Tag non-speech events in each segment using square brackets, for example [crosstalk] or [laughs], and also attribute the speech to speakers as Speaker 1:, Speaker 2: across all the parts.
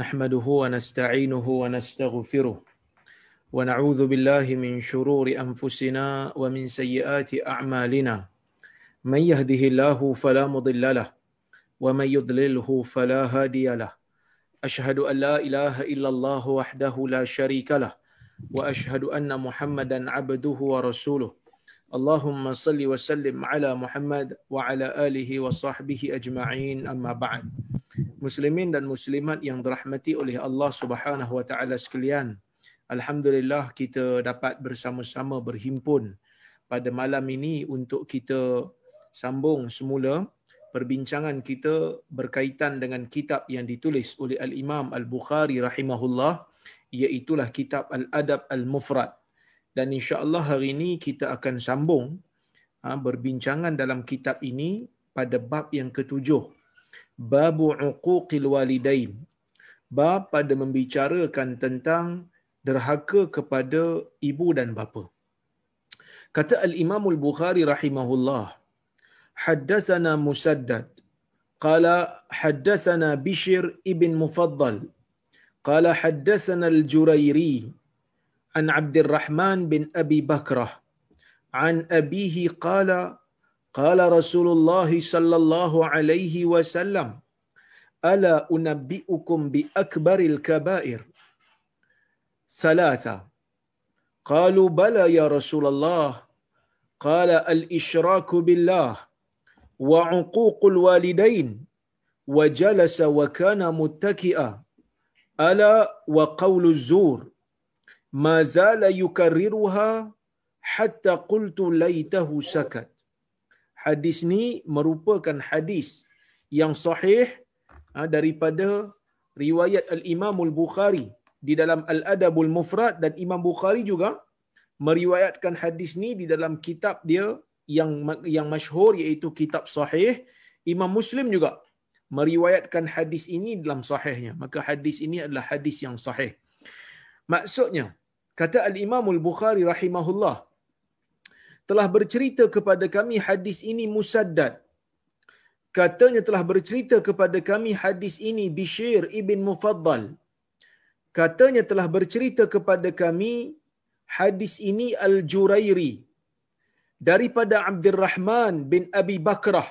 Speaker 1: نحمده ونستعينه ونستغفره ونعوذ بالله من شرور أنفسنا ومن سيئات أعمالنا. من يهده الله فلا مضل له ومن يضلله فلا هادي له. أشهد أن لا إله إلا الله وحده لا شريك له وأشهد أن محمدا عبده ورسوله. Allahumma salli wa sallim ala Muhammad wa ala alihi wa sahbihi ajma'in amma ba'd. Muslimin dan muslimat yang dirahmati oleh Allah Subhanahu wa taala sekalian. Alhamdulillah kita dapat bersama-sama berhimpun pada malam ini untuk kita sambung semula perbincangan kita berkaitan dengan kitab yang ditulis oleh Al-Imam Al-Bukhari rahimahullah iaitulah kitab Al-Adab Al-Mufrad dan insya-Allah hari ini kita akan sambung ha, berbincangan dalam kitab ini pada bab yang ketujuh. Babu uquqil walidain. Bab pada membicarakan tentang derhaka kepada ibu dan bapa. Kata al imam al bukhari rahimahullah haddathana musaddad qala haddathana bishr ibn mufaddal qala haddathana al an abd الرحمن bin abi bakrah an abihi qala قال رسول الله صلى الله عليه وسلم ألا أنبئكم بأكبر الكبائر؟ ثلاثة قالوا بلى يا رسول الله. قال الإشراك بالله وعقوق الوالدين وجلس وكان متكئا. ألا وقول الزور ما زال يكررها حتى قلت ليته hadis ni merupakan hadis yang sahih ah, daripada riwayat al-Imam al-Bukhari di dalam al-Adabul Mufrad dan Imam Bukhari juga meriwayatkan hadis ni di dalam kitab dia yang yang masyhur iaitu kitab sahih. Imam Muslim juga meriwayatkan hadis ini dalam sahihnya. Maka hadis ini adalah hadis yang sahih. Maksudnya kata al-Imam al-Bukhari rahimahullah telah bercerita kepada kami hadis ini Musaddad. Katanya telah bercerita kepada kami hadis ini Bishir ibn Mufaddal. Katanya telah bercerita kepada kami hadis ini Al-Jurairi. Daripada Abdul Rahman bin Abi Bakrah.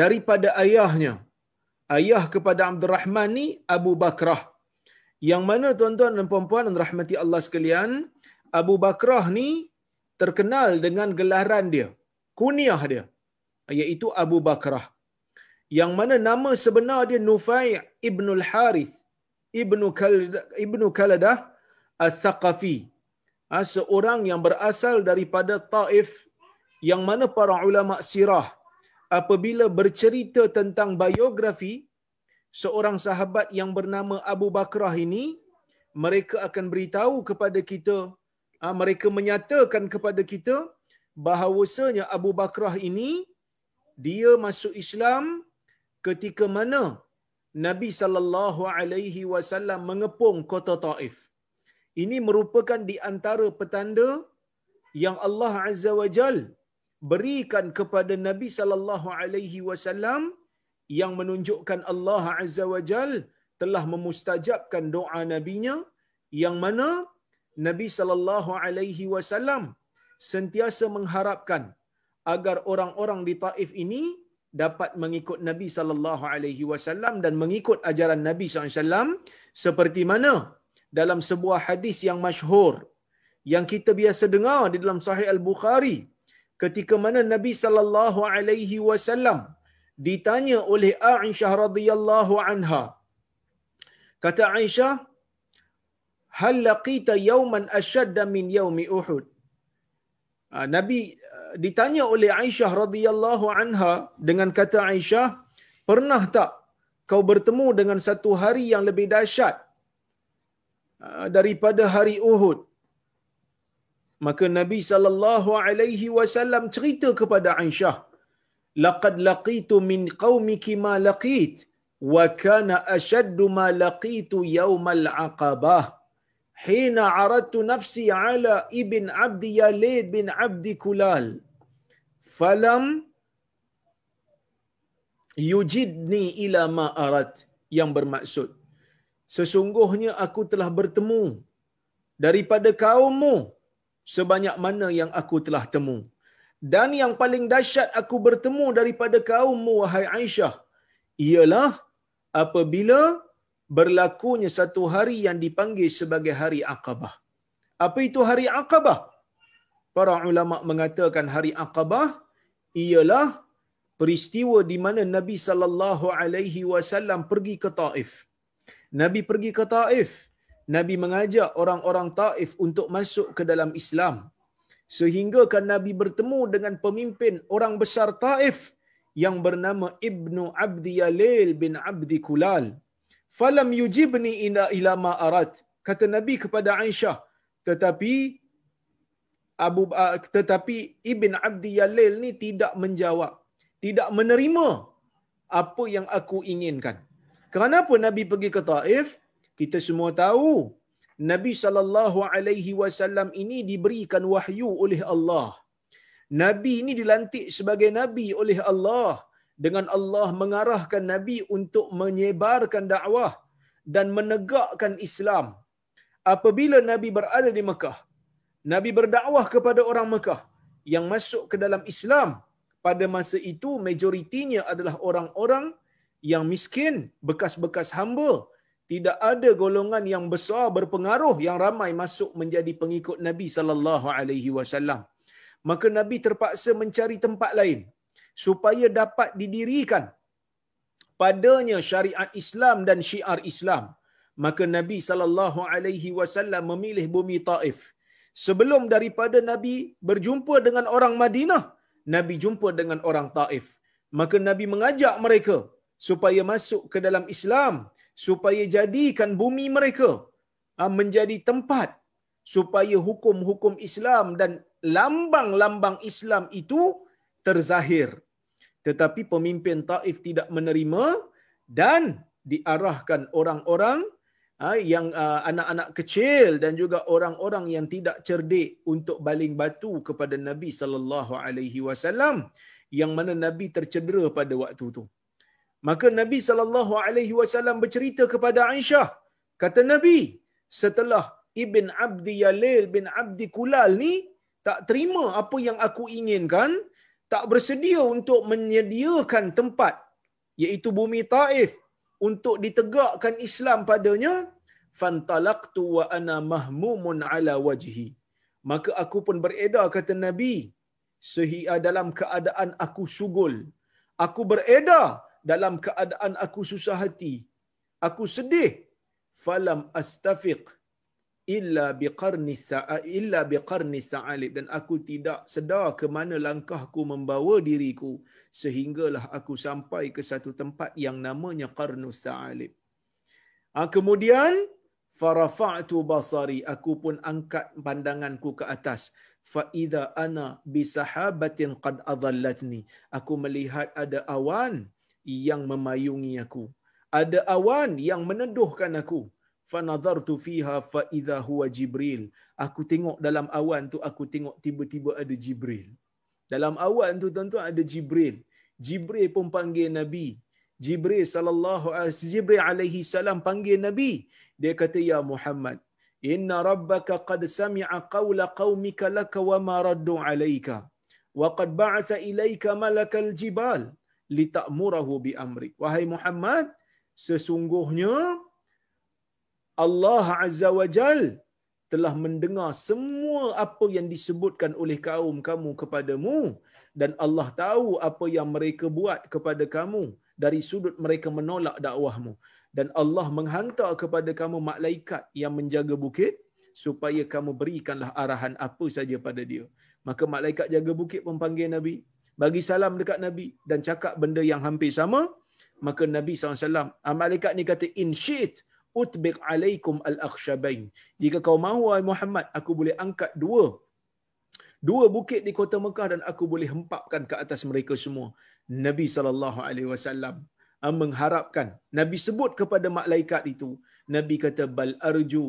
Speaker 1: Daripada ayahnya. Ayah kepada Abdul Rahman ni Abu Bakrah. Yang mana tuan-tuan dan puan-puan dan rahmati Allah sekalian, Abu Bakrah ni terkenal dengan gelaran dia, kuniah dia, iaitu Abu Bakrah. Yang mana nama sebenar dia Nufai' ibnul Harith ibnu Kaladah, ibnu Kaladah al-Thaqafi. Ha, seorang yang berasal daripada Taif yang mana para ulama sirah apabila bercerita tentang biografi seorang sahabat yang bernama Abu Bakrah ini mereka akan beritahu kepada kita Ha, mereka menyatakan kepada kita bahawasanya Abu Bakrah ini dia masuk Islam ketika mana Nabi sallallahu alaihi wasallam mengepung kota Taif. Ini merupakan di antara petanda yang Allah Azza wa Jal berikan kepada Nabi sallallahu alaihi wasallam yang menunjukkan Allah Azza wa Jal telah memustajabkan doa nabinya yang mana Nabi sallallahu alaihi wasallam sentiasa mengharapkan agar orang-orang di Taif ini dapat mengikut Nabi sallallahu alaihi wasallam dan mengikut ajaran Nabi sallallahu alaihi wasallam. Seperti mana? Dalam sebuah hadis yang masyhur yang kita biasa dengar di dalam Sahih Al-Bukhari ketika mana Nabi sallallahu alaihi wasallam ditanya oleh Aisyah radhiyallahu anha kata Aisyah hal laqita yawman ashadda min yaumi Uhud. Ha, Nabi uh, ditanya oleh Aisyah radhiyallahu anha dengan kata Aisyah, pernah tak kau bertemu dengan satu hari yang lebih dahsyat uh, daripada hari Uhud? Maka Nabi sallallahu alaihi wasallam cerita kepada Aisyah, لقد لقيت من قومك ما لقيت وكان أشد ما لقيت يوم العقبة حين عرضت نفسي على ابن عبد ياليد بن عبد كلال فلم يجدني إلى ما أردت yang bermaksud sesungguhnya aku telah bertemu daripada kaummu sebanyak mana yang aku telah temu dan yang paling dahsyat aku bertemu daripada kaummu wahai Aisyah ialah apabila berlakunya satu hari yang dipanggil sebagai hari Aqabah. Apa itu hari Aqabah? Para ulama mengatakan hari Aqabah ialah peristiwa di mana Nabi sallallahu alaihi wasallam pergi ke Taif. Nabi pergi ke Taif. Nabi mengajak orang-orang Taif untuk masuk ke dalam Islam. Sehingga kan Nabi bertemu dengan pemimpin orang besar Taif yang bernama Ibnu Abdi Yalil bin Abdi Kulal. Falam yujibni ila ila ma arat. Kata Nabi kepada Aisyah, tetapi Abu tetapi Ibn Abdi Yalil ni tidak menjawab, tidak menerima apa yang aku inginkan. Kenapa Nabi pergi ke Taif? Kita semua tahu Nabi sallallahu alaihi wasallam ini diberikan wahyu oleh Allah. Nabi ini dilantik sebagai nabi oleh Allah dengan Allah mengarahkan nabi untuk menyebarkan dakwah dan menegakkan Islam. Apabila nabi berada di Mekah, nabi berdakwah kepada orang Mekah yang masuk ke dalam Islam. Pada masa itu majoritinya adalah orang-orang yang miskin, bekas-bekas hamba. Tidak ada golongan yang besar berpengaruh yang ramai masuk menjadi pengikut Nabi sallallahu alaihi wasallam. Maka Nabi terpaksa mencari tempat lain supaya dapat didirikan padanya syariat Islam dan syiar Islam. Maka Nabi sallallahu alaihi wasallam memilih bumi Taif. Sebelum daripada Nabi berjumpa dengan orang Madinah, Nabi jumpa dengan orang Taif. Maka Nabi mengajak mereka supaya masuk ke dalam Islam, supaya jadikan bumi mereka ah, menjadi tempat supaya hukum-hukum Islam dan lambang-lambang Islam itu terzahir. Tetapi pemimpin Taif tidak menerima dan diarahkan orang-orang ah, yang ah, anak-anak kecil dan juga orang-orang yang tidak cerdik untuk baling batu kepada Nabi sallallahu alaihi wasallam yang mana Nabi tercedera pada waktu itu. Maka Nabi sallallahu alaihi wasallam bercerita kepada Aisyah, kata Nabi, setelah Ibn Abdi Yalil bin Abdi Kulal ni tak terima apa yang aku inginkan, tak bersedia untuk menyediakan tempat iaitu bumi Taif untuk ditegakkan Islam padanya, fantalaqtu wa ana mahmumun ala wajhi. Maka aku pun beredar kata Nabi, sehingga dalam keadaan aku sugul. Aku beredar dalam keadaan aku susah hati. Aku sedih. Falam astafiq illa biqarni sa'a illa biqarni sa'alib dan aku tidak sedar ke mana langkahku membawa diriku sehinggalah aku sampai ke satu tempat yang namanya qarnu sa'alib. Ha, kemudian farafa'tu basari aku pun angkat pandanganku ke atas fa idza ana bi sahabatin qad adallatni aku melihat ada awan yang memayungi aku. Ada awan yang meneduhkan aku. Fanadhartu fiha fa idza huwa jibril. Aku tengok dalam awan tu aku tengok tiba-tiba ada jibril. Dalam awan tu tuan-tuan ada jibril. Jibril pun panggil nabi. Jibril sallallahu alaihi jibril alaihi salam panggil nabi. Dia kata ya muhammad inna rabbaka qad sami'a qawla qaumika laka wa ma raddu alayka. Wa qad ba'atha ilayka malakal jibal lita'murahu bi amri wahai muhammad sesungguhnya Allah Azza wa Jal telah mendengar semua apa yang disebutkan oleh kaum kamu kepadamu dan Allah tahu apa yang mereka buat kepada kamu dari sudut mereka menolak dakwahmu. Dan Allah menghantar kepada kamu malaikat yang menjaga bukit supaya kamu berikanlah arahan apa saja pada dia. Maka malaikat jaga bukit pun panggil nabi bagi salam dekat nabi dan cakap benda yang hampir sama maka nabi SAW ah, malaikat ni kata in shit utbiq alaikum al-akhshabain. Jika kau mahu Muhammad, aku boleh angkat dua dua bukit di kota Mekah dan aku boleh hempapkan ke atas mereka semua. Nabi sallallahu alaihi wasallam ah, mengharapkan Nabi sebut kepada malaikat itu Nabi kata bal arju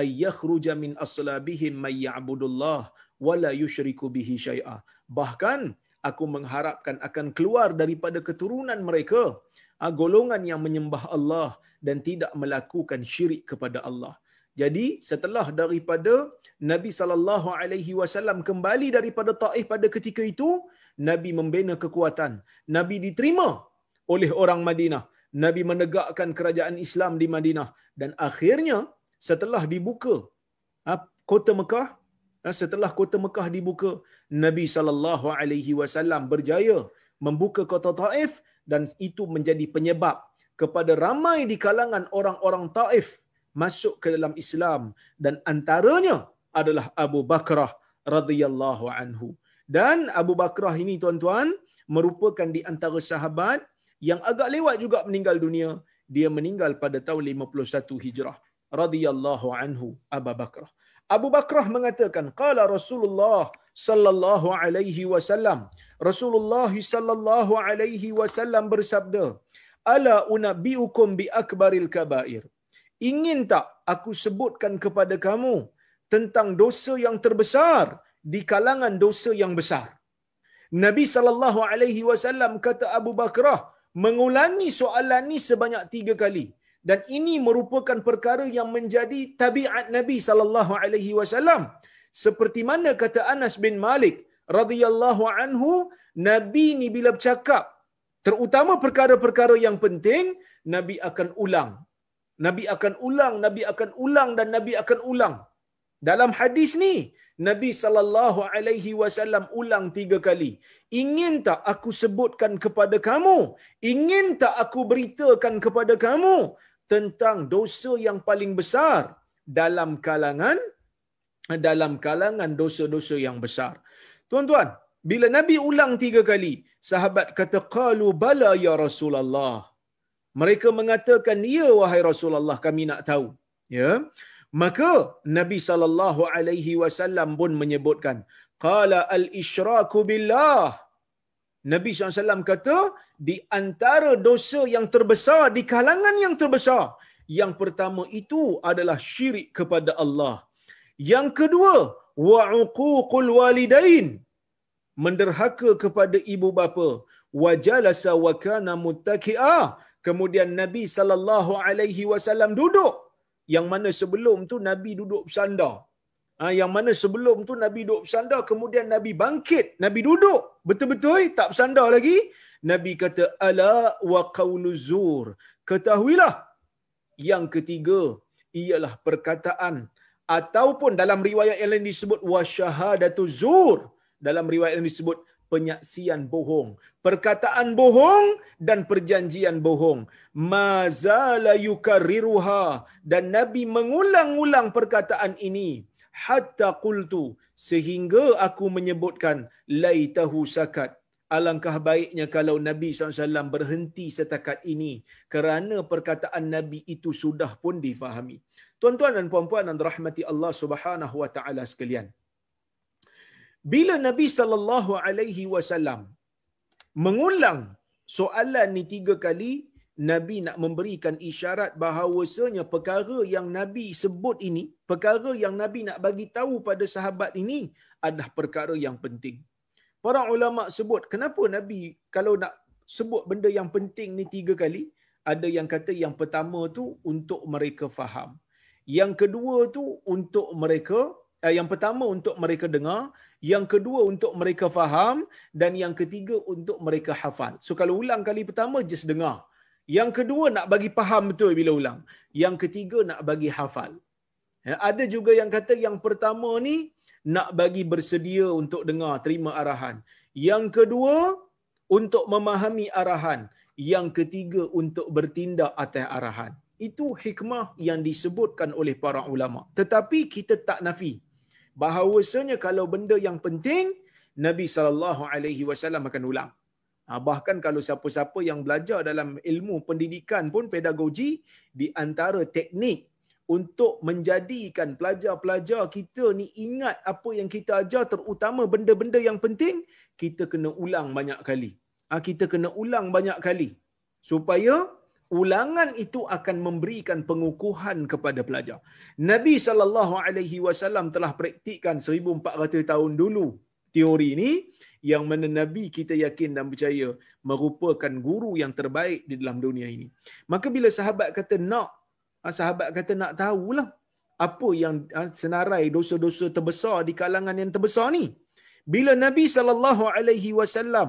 Speaker 1: ay yakhruja min aslabihim may ya'budullah wa la yushriku bihi syai'a bahkan aku mengharapkan akan keluar daripada keturunan mereka Ha, golongan yang menyembah Allah dan tidak melakukan syirik kepada Allah. Jadi setelah daripada Nabi sallallahu alaihi wasallam kembali daripada Taif pada ketika itu, Nabi membina kekuatan. Nabi diterima oleh orang Madinah. Nabi menegakkan kerajaan Islam di Madinah dan akhirnya setelah dibuka ha, kota Mekah, setelah kota Mekah dibuka, Nabi sallallahu alaihi wasallam berjaya membuka kota Taif dan itu menjadi penyebab kepada ramai di kalangan orang-orang Taif masuk ke dalam Islam dan antaranya adalah Abu Bakrah radhiyallahu anhu. Dan Abu Bakrah ini tuan-tuan merupakan di antara sahabat yang agak lewat juga meninggal dunia. Dia meninggal pada tahun 51 Hijrah radhiyallahu anhu Abu Bakrah. Abu Bakrah mengatakan qala Rasulullah sallallahu alaihi wasallam. Rasulullah sallallahu alaihi wasallam bersabda ala unabbiukum bi akbaril kabair. Ingin tak aku sebutkan kepada kamu tentang dosa yang terbesar di kalangan dosa yang besar? Nabi sallallahu alaihi wasallam kata Abu Bakrah mengulangi soalan ni sebanyak tiga kali dan ini merupakan perkara yang menjadi tabiat Nabi sallallahu alaihi wasallam. Seperti mana kata Anas bin Malik radhiyallahu anhu Nabi ni bila bercakap terutama perkara-perkara yang penting Nabi akan ulang. Nabi akan ulang Nabi akan ulang dan Nabi akan ulang dalam hadis ni Nabi sallallahu alaihi wasallam ulang tiga kali. Ingin tak aku sebutkan kepada kamu? Ingin tak aku beritakan kepada kamu tentang dosa yang paling besar dalam kalangan dalam kalangan dosa-dosa yang besar. Tuan-tuan, bila Nabi ulang tiga kali, sahabat kata qalu bala ya Rasulullah. Mereka mengatakan, "Ya wahai Rasulullah, kami nak tahu." Ya. Maka Nabi sallallahu alaihi wasallam pun menyebutkan, "Qala al-isyraku billah." Nabi SAW kata, di antara dosa yang terbesar, di kalangan yang terbesar, yang pertama itu adalah syirik kepada Allah. Yang kedua, wa'uququl walidain. Menderhaka kepada ibu bapa. Wajalasa wa kana muttaki'a. Kemudian Nabi wasallam duduk. Yang mana sebelum tu Nabi duduk bersandar. Ha, yang mana sebelum tu Nabi duduk bersandar, kemudian Nabi bangkit, Nabi duduk. Betul-betul tak bersandar lagi. Nabi kata, Ala wa qawlu zur. Ketahuilah. Yang ketiga, ialah perkataan. Ataupun dalam riwayat yang lain disebut, wa zur. Dalam riwayat yang disebut, penyaksian bohong. Perkataan bohong dan perjanjian bohong. Mazala yukarriruha. Dan Nabi mengulang-ulang perkataan ini hatta qultu sehingga aku menyebutkan laitahu sakat alangkah baiknya kalau Nabi SAW berhenti setakat ini kerana perkataan Nabi itu sudah pun difahami. Tuan-tuan dan puan-puan dan rahmati Allah taala sekalian. Bila Nabi sallallahu alaihi wasallam mengulang soalan ni tiga kali, Nabi nak memberikan isyarat bahawasanya perkara yang Nabi sebut ini, perkara yang Nabi nak bagi tahu pada sahabat ini adalah perkara yang penting. Para ulama sebut, kenapa Nabi kalau nak sebut benda yang penting ni tiga kali, ada yang kata yang pertama tu untuk mereka faham. Yang kedua tu untuk mereka yang pertama untuk mereka dengar, yang kedua untuk mereka faham dan yang ketiga untuk mereka hafal. So kalau ulang kali pertama just dengar. Yang kedua nak bagi faham betul bila ulang. Yang ketiga nak bagi hafal. Ya, ada juga yang kata yang pertama ni nak bagi bersedia untuk dengar, terima arahan. Yang kedua untuk memahami arahan. Yang ketiga untuk bertindak atas arahan. Itu hikmah yang disebutkan oleh para ulama. Tetapi kita tak nafi bahawasanya kalau benda yang penting Nabi sallallahu alaihi wasallam akan ulang. Ha, bahkan kalau siapa-siapa yang belajar dalam ilmu pendidikan pun pedagogi di antara teknik untuk menjadikan pelajar-pelajar kita ni ingat apa yang kita ajar terutama benda-benda yang penting kita kena ulang banyak kali. Ha, kita kena ulang banyak kali supaya ulangan itu akan memberikan pengukuhan kepada pelajar. Nabi sallallahu alaihi wasallam telah praktikkan 1400 tahun dulu teori ni yang mana Nabi kita yakin dan percaya merupakan guru yang terbaik di dalam dunia ini. Maka bila sahabat kata nak, ah, sahabat kata nak tahulah apa yang ah, senarai dosa-dosa terbesar di kalangan yang terbesar ni. Bila Nabi sallallahu alaihi wasallam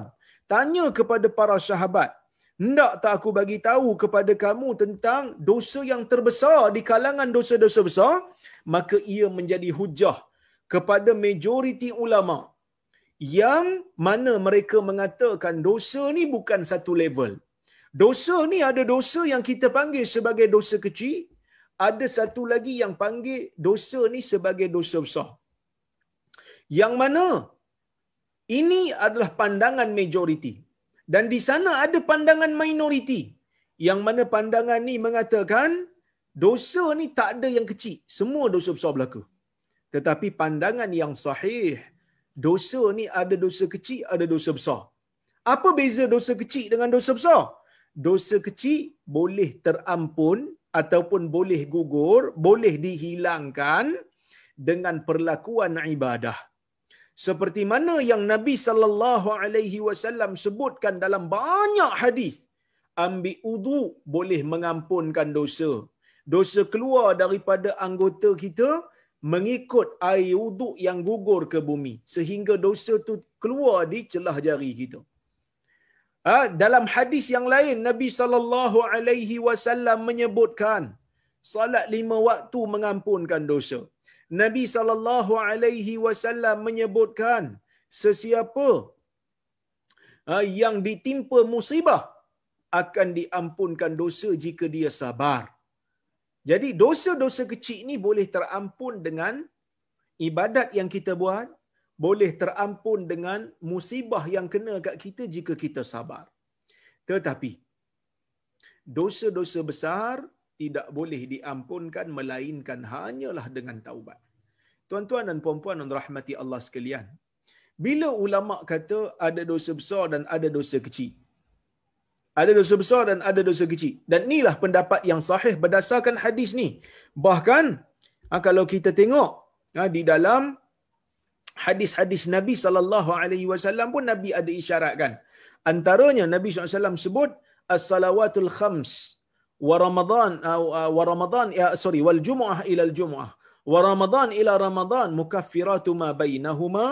Speaker 1: tanya kepada para sahabat, "Hendak tak aku bagi tahu kepada kamu tentang dosa yang terbesar di kalangan dosa-dosa besar?" Maka ia menjadi hujah kepada majoriti ulama yang mana mereka mengatakan dosa ni bukan satu level. Dosa ni ada dosa yang kita panggil sebagai dosa kecil, ada satu lagi yang panggil dosa ni sebagai dosa besar. Yang mana ini adalah pandangan majoriti. Dan di sana ada pandangan minoriti. Yang mana pandangan ni mengatakan dosa ni tak ada yang kecil. Semua dosa besar berlaku. Tetapi pandangan yang sahih, dosa ni ada dosa kecil, ada dosa besar. Apa beza dosa kecil dengan dosa besar? Dosa kecil boleh terampun ataupun boleh gugur, boleh dihilangkan dengan perlakuan ibadah. Seperti mana yang Nabi sallallahu alaihi wasallam sebutkan dalam banyak hadis, ambil wudu boleh mengampunkan dosa. Dosa keluar daripada anggota kita mengikut air wuduk yang gugur ke bumi sehingga dosa tu keluar di celah jari kita. Ha, dalam hadis yang lain Nabi sallallahu alaihi wasallam menyebutkan salat lima waktu mengampunkan dosa. Nabi sallallahu alaihi wasallam menyebutkan sesiapa ha, yang ditimpa musibah akan diampunkan dosa jika dia sabar. Jadi dosa-dosa kecil ni boleh terampun dengan ibadat yang kita buat, boleh terampun dengan musibah yang kena kat kita jika kita sabar. Tetapi dosa-dosa besar tidak boleh diampunkan melainkan hanyalah dengan taubat. Tuan-tuan dan puan-puan yang rahmati Allah sekalian, bila ulama kata ada dosa besar dan ada dosa kecil, ada dosa besar dan ada dosa kecil. Dan inilah pendapat yang sahih berdasarkan hadis ni. Bahkan ha, kalau kita tengok ha, di dalam hadis-hadis Nabi sallallahu alaihi wasallam pun Nabi ada isyaratkan. Antaranya Nabi SAW sebut as-salawatul khams Ramadan uh, Ramadan ya sorry wal jumu'ah ila al jumu'ah. Wa Ramadan ila Ramadan mukaffiratu ma bainahuma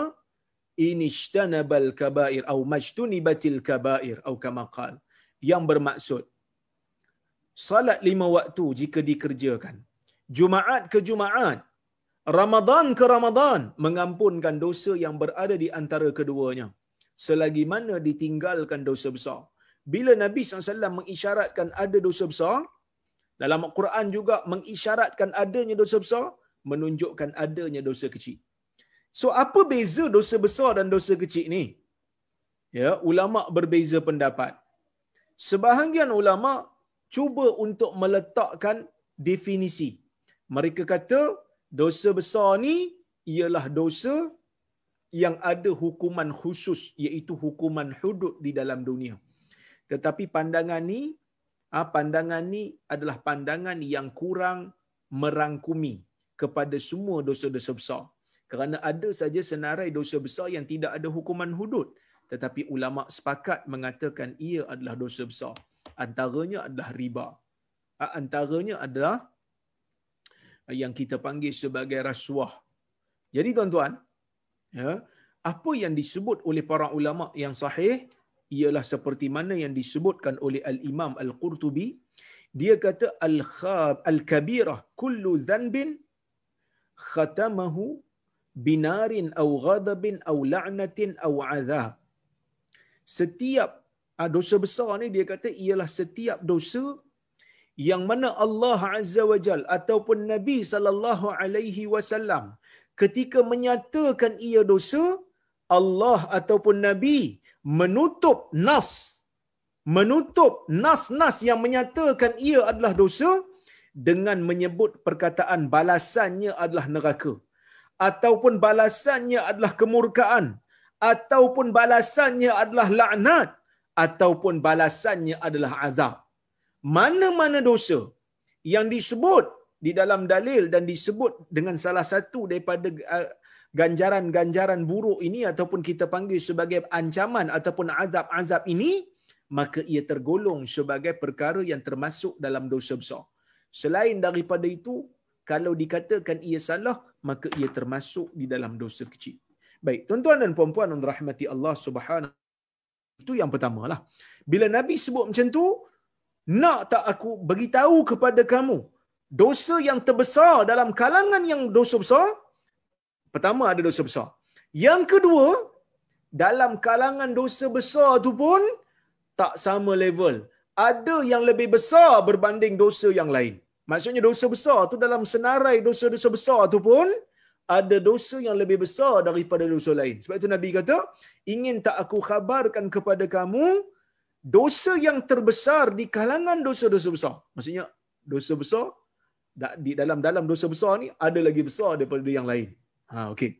Speaker 1: in ijtanabal kaba'ir atau majtunibatil kaba'ir atau kama qala yang bermaksud salat lima waktu jika dikerjakan Jumaat ke Jumaat Ramadan ke Ramadan mengampunkan dosa yang berada di antara keduanya selagi mana ditinggalkan dosa besar bila Nabi SAW mengisyaratkan ada dosa besar dalam Al-Quran juga mengisyaratkan adanya dosa besar menunjukkan adanya dosa kecil so apa beza dosa besar dan dosa kecil ni ya ulama berbeza pendapat sebahagian ulama cuba untuk meletakkan definisi. Mereka kata dosa besar ni ialah dosa yang ada hukuman khusus iaitu hukuman hudud di dalam dunia. Tetapi pandangan ni ah, pandangan ni adalah pandangan yang kurang merangkumi kepada semua dosa-dosa besar. Kerana ada saja senarai dosa besar yang tidak ada hukuman hudud tetapi ulama sepakat mengatakan ia adalah dosa besar. Antaranya adalah riba. Antaranya adalah yang kita panggil sebagai rasuah. Jadi tuan-tuan, ya, apa yang disebut oleh para ulama yang sahih ialah seperti mana yang disebutkan oleh al-Imam Al-Qurtubi, dia kata al-khab al-kabirah kullu dhanbin khatamahu binarin aw ghadabin aw la'natin aw 'adhab. Setiap ah, dosa besar ni dia kata ialah setiap dosa yang mana Allah Azza wa Jal ataupun Nabi sallallahu alaihi wasallam ketika menyatakan ia dosa Allah ataupun Nabi menutup nas menutup nas-nas yang menyatakan ia adalah dosa dengan menyebut perkataan balasannya adalah neraka. Ataupun balasannya adalah kemurkaan. Ataupun balasannya adalah laknat. Ataupun balasannya adalah azab. Mana-mana dosa yang disebut di dalam dalil dan disebut dengan salah satu daripada uh, ganjaran-ganjaran buruk ini ataupun kita panggil sebagai ancaman ataupun azab-azab ini maka ia tergolong sebagai perkara yang termasuk dalam dosa besar. Selain daripada itu, kalau dikatakan ia salah, maka ia termasuk di dalam dosa kecil. Baik, tuan-tuan dan puan-puan yang rahmati Allah Subhanahu itu yang pertama lah. Bila Nabi sebut macam tu, nak tak aku beritahu kepada kamu dosa yang terbesar dalam kalangan yang dosa besar? Pertama ada dosa besar. Yang kedua, dalam kalangan dosa besar tu pun tak sama level. Ada yang lebih besar berbanding dosa yang lain. Maksudnya dosa besar tu dalam senarai dosa-dosa besar tu pun ada dosa yang lebih besar daripada dosa lain. Sebab itu Nabi kata, ingin tak aku khabarkan kepada kamu dosa yang terbesar di kalangan dosa-dosa besar. Maksudnya dosa besar di dalam dalam dosa besar ni ada lagi besar daripada yang lain. Ha okey.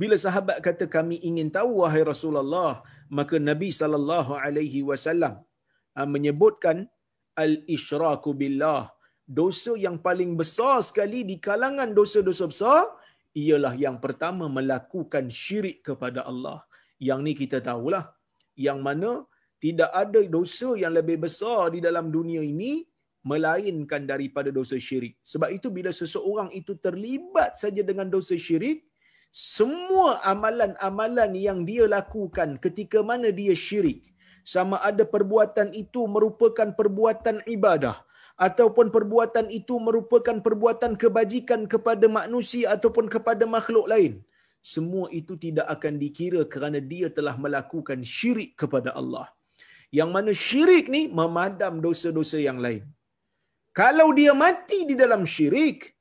Speaker 1: Bila sahabat kata kami ingin tahu wahai Rasulullah, maka Nabi sallallahu alaihi wasallam ha, menyebutkan al-isyraku billah. Dosa yang paling besar sekali di kalangan dosa-dosa besar ialah yang pertama melakukan syirik kepada Allah. Yang ni kita tahulah. Yang mana tidak ada dosa yang lebih besar di dalam dunia ini melainkan daripada dosa syirik. Sebab itu bila seseorang itu terlibat saja dengan dosa syirik, semua amalan-amalan yang dia lakukan ketika mana dia syirik, sama ada perbuatan itu merupakan perbuatan ibadah ataupun perbuatan itu merupakan perbuatan kebajikan kepada manusia ataupun kepada makhluk lain, semua itu tidak akan dikira kerana dia telah melakukan syirik kepada Allah. Yang mana syirik ni memadam dosa-dosa yang lain. Kalau dia mati di dalam syirik,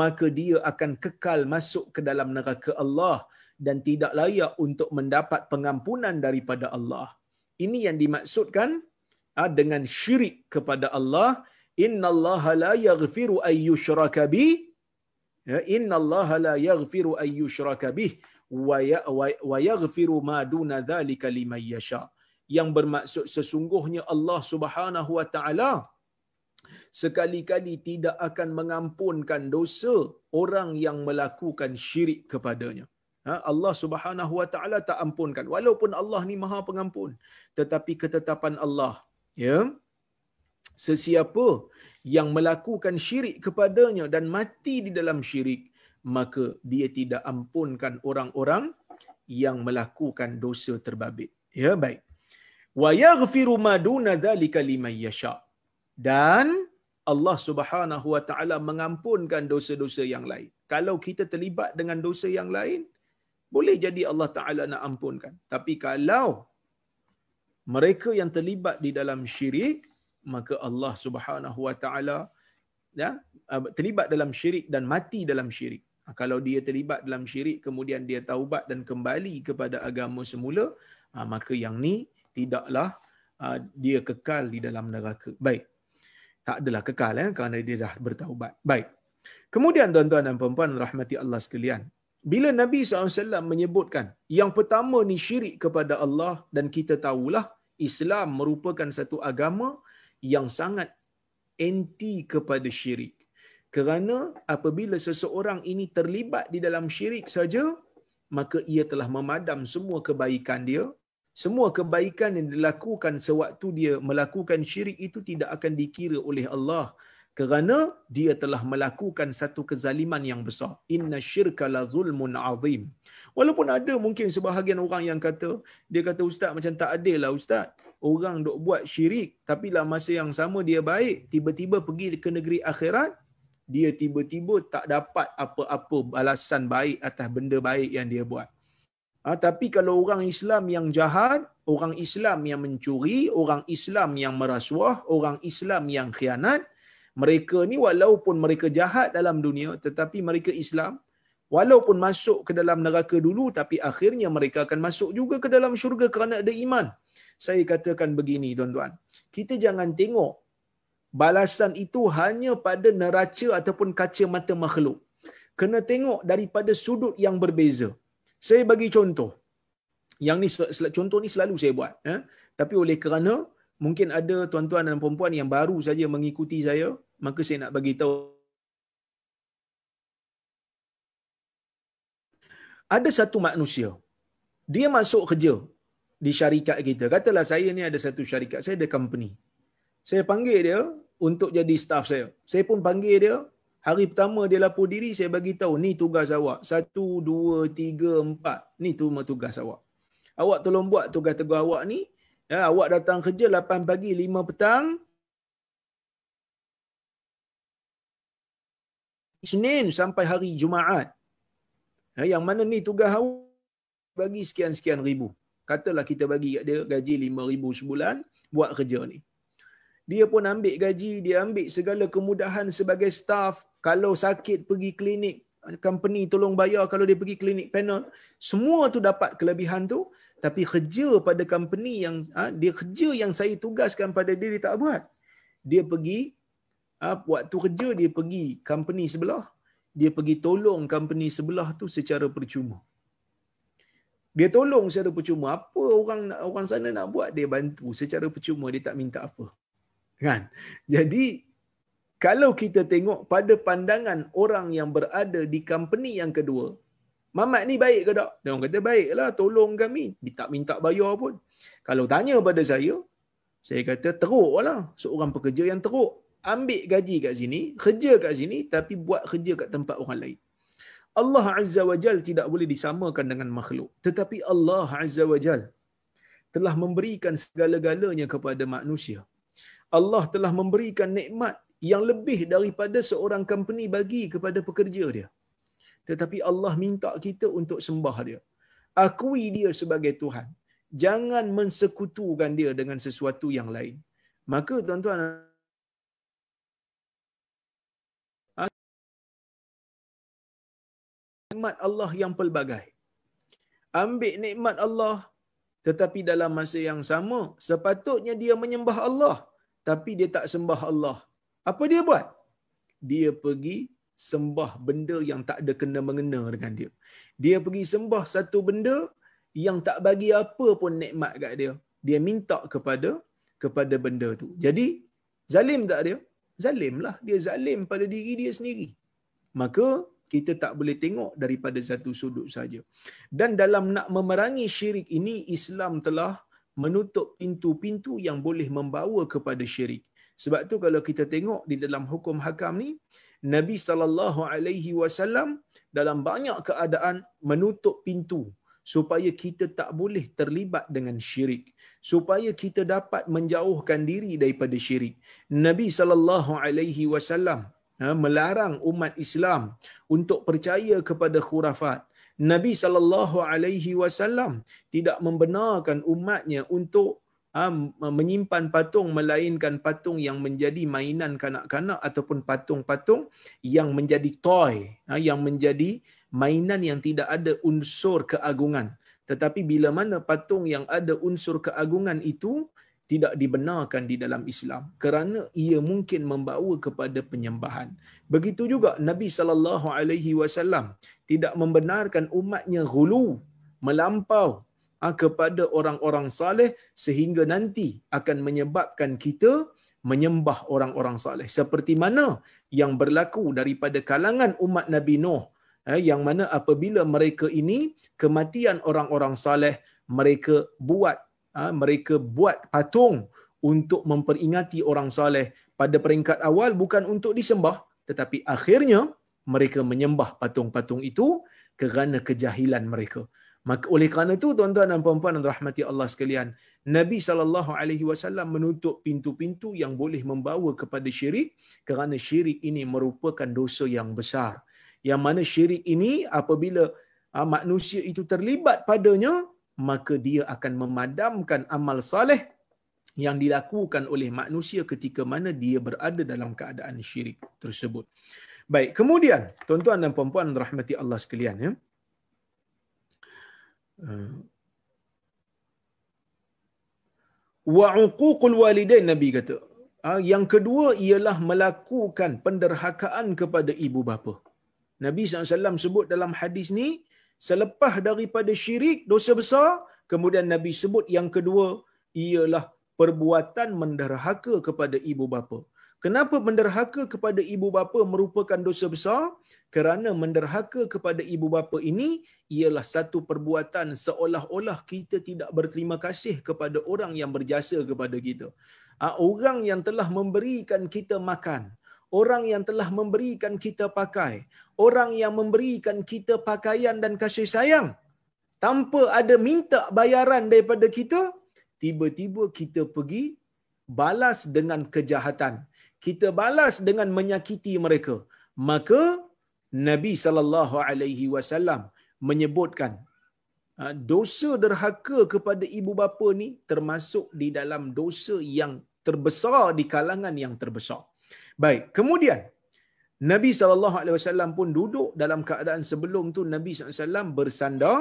Speaker 1: maka dia akan kekal masuk ke dalam neraka Allah dan tidak layak untuk mendapat pengampunan daripada Allah. Ini yang dimaksudkan ah, dengan syirik kepada Allah. Inna Allah la yaghfiru ay yushraka bi. Ya, Inna Allah la yaghfiru ay yushraka bih wa ya, yaghfiru ma duna dhalika liman yasha. Yang bermaksud sesungguhnya Allah Subhanahu wa taala sekali-kali tidak akan mengampunkan dosa orang yang melakukan syirik kepadanya. Ha, Allah Subhanahu wa taala tak ampunkan. Walaupun Allah ni Maha Pengampun tetapi ketetapan Allah ya sesiapa yang melakukan syirik kepadanya dan mati di dalam syirik maka dia tidak ampunkan orang-orang yang melakukan dosa terbabit. Ya baik. Wa yaghfiru ma duna dzalika liman yasha. Dan Allah Subhanahu Wa Taala mengampunkan dosa-dosa yang lain. Kalau kita terlibat dengan dosa yang lain, boleh jadi Allah Taala nak ampunkan. Tapi kalau mereka yang terlibat di dalam syirik, maka Allah Subhanahu Wa Taala ya terlibat dalam syirik dan mati dalam syirik. Ha, kalau dia terlibat dalam syirik kemudian dia taubat dan kembali kepada agama semula, ha, maka yang ni tidaklah ha, dia kekal di dalam neraka. Baik tak adalah kekal ya, kerana dia dah bertaubat. Baik. Kemudian tuan-tuan dan puan-puan rahmati Allah sekalian. Bila Nabi SAW menyebutkan yang pertama ni syirik kepada Allah dan kita tahulah Islam merupakan satu agama yang sangat anti kepada syirik. Kerana apabila seseorang ini terlibat di dalam syirik saja, maka ia telah memadam semua kebaikan dia semua kebaikan yang dilakukan sewaktu dia melakukan syirik itu tidak akan dikira oleh Allah kerana dia telah melakukan satu kezaliman yang besar. Inna syirka la zulmun azim. Walaupun ada mungkin sebahagian orang yang kata, dia kata ustaz macam tak adil lah ustaz. Orang dok buat syirik tapi lah masa yang sama dia baik, tiba-tiba pergi ke negeri akhirat, dia tiba-tiba tak dapat apa-apa balasan baik atas benda baik yang dia buat. Ha, tapi kalau orang Islam yang jahat, orang Islam yang mencuri, orang Islam yang merasuah, orang Islam yang khianat, mereka ni walaupun mereka jahat dalam dunia tetapi mereka Islam, walaupun masuk ke dalam neraka dulu tapi akhirnya mereka akan masuk juga ke dalam syurga kerana ada iman. Saya katakan begini tuan-tuan, kita jangan tengok balasan itu hanya pada neraca ataupun kaca mata makhluk. Kena tengok daripada sudut yang berbeza. Saya bagi contoh. Yang ni contoh ni selalu saya buat. Eh? Tapi oleh kerana mungkin ada tuan-tuan dan puan-puan yang baru saja mengikuti saya, maka saya nak bagi tahu Ada satu manusia, dia masuk kerja di syarikat kita. Katalah saya ni ada satu syarikat, saya ada company. Saya panggil dia untuk jadi staff saya. Saya pun panggil dia, hari pertama dia lapor diri, saya bagi tahu ni tugas awak. Satu, dua, tiga, empat. Ni tu tugas awak. Awak tolong buat tugas-tugas awak ni. Ya, awak datang kerja 8 pagi, 5 petang. Senin sampai hari Jumaat. Ya, yang mana ni tugas awak bagi sekian-sekian ribu. Katalah kita bagi kat dia gaji 5 ribu sebulan buat kerja ni. Dia pun ambil gaji, dia ambil segala kemudahan sebagai staff. Kalau sakit pergi klinik, company tolong bayar kalau dia pergi klinik panel. Semua tu dapat kelebihan tu. Tapi kerja pada company yang, ha, dia kerja yang saya tugaskan pada dia, dia tak buat. Dia pergi, ha, waktu kerja dia pergi company sebelah. Dia pergi tolong company sebelah tu secara percuma. Dia tolong secara percuma. Apa orang orang sana nak buat, dia bantu secara percuma. Dia tak minta apa. Kan? Jadi kalau kita tengok pada pandangan orang yang berada di company yang kedua, Mamat ni baik ke tak? Dia orang kata baiklah, tolong kami. Tak minta bayar pun. Kalau tanya pada saya, saya kata teruklah seorang pekerja yang teruk. Ambil gaji kat sini, kerja kat sini tapi buat kerja kat tempat orang lain. Allah Azza wa Jal tidak boleh disamakan dengan makhluk. Tetapi Allah Azza wa Jal telah memberikan segala-galanya kepada manusia. Allah telah memberikan nikmat yang lebih daripada seorang company bagi kepada pekerja dia. Tetapi Allah minta kita untuk sembah dia. Akui dia sebagai Tuhan. Jangan mensekutukan dia dengan sesuatu yang lain. Maka tuan-tuan nikmat Allah yang pelbagai. Ambil nikmat Allah tetapi dalam masa yang sama sepatutnya dia menyembah Allah tapi dia tak sembah Allah. Apa dia buat? Dia pergi sembah benda yang tak ada kena mengena dengan dia. Dia pergi sembah satu benda yang tak bagi apa pun nikmat kat dia. Dia minta kepada kepada benda tu. Jadi zalim tak dia? Zalim lah. Dia zalim pada diri dia sendiri. Maka kita tak boleh tengok daripada satu sudut saja. Dan dalam nak memerangi syirik ini Islam telah menutup pintu-pintu yang boleh membawa kepada syirik. Sebab tu kalau kita tengok di dalam hukum hakam ni Nabi sallallahu alaihi wasallam dalam banyak keadaan menutup pintu supaya kita tak boleh terlibat dengan syirik. Supaya kita dapat menjauhkan diri daripada syirik. Nabi sallallahu alaihi wasallam ha, melarang umat Islam untuk percaya kepada khurafat Nabi sallallahu alaihi wasallam tidak membenarkan umatnya untuk ha, menyimpan patung melainkan patung yang menjadi mainan kanak-kanak ataupun patung-patung yang menjadi toy ha, yang menjadi mainan yang tidak ada unsur keagungan tetapi bila mana patung yang ada unsur keagungan itu tidak dibenarkan di dalam Islam kerana ia mungkin membawa kepada penyembahan. Begitu juga Nabi sallallahu alaihi wasallam tidak membenarkan umatnya ghulu melampau Ah, kepada orang-orang saleh sehingga nanti akan menyebabkan kita menyembah orang-orang saleh. Seperti mana yang berlaku daripada kalangan umat Nabi Nuh eh, yang mana apabila mereka ini kematian orang-orang saleh mereka buat ah, mereka buat patung untuk memperingati orang saleh. Pada peringkat awal bukan untuk disembah tetapi akhirnya mereka menyembah patung-patung itu kerana kejahilan mereka Maka oleh kerana itu tuan-tuan dan puan-puan dan rahmati Allah sekalian, Nabi sallallahu alaihi wasallam menutup pintu-pintu yang boleh membawa kepada syirik kerana syirik ini merupakan dosa yang besar. Yang mana syirik ini apabila ah, manusia itu terlibat padanya, maka dia akan memadamkan amal saleh yang dilakukan oleh manusia ketika mana dia berada dalam keadaan syirik tersebut. Baik, kemudian tuan-tuan dan puan-puan rahmati Allah sekalian ya. Wa uququl walidain Nabi kata. Ah, yang kedua ialah melakukan penderhakaan kepada ibu bapa. Nabi SAW sebut dalam hadis ni, selepas daripada syirik, dosa besar, kemudian Nabi sebut yang kedua ialah perbuatan menderhaka kepada ibu bapa. Kenapa menderhaka kepada ibu bapa merupakan dosa besar? Kerana menderhaka kepada ibu bapa ini ialah satu perbuatan seolah-olah kita tidak berterima kasih kepada orang yang berjasa kepada kita. Ah, orang yang telah memberikan kita makan, orang yang telah memberikan kita pakai, orang yang memberikan kita pakaian dan kasih sayang tanpa ada minta bayaran daripada kita, tiba-tiba kita pergi balas dengan kejahatan. Kita balas dengan menyakiti mereka. Maka Nabi sallallahu alaihi wasallam menyebutkan ah, dosa derhaka kepada ibu bapa ni termasuk di dalam dosa yang terbesar di kalangan yang terbesar. Baik, kemudian Nabi SAW pun duduk dalam keadaan sebelum tu Nabi SAW bersandar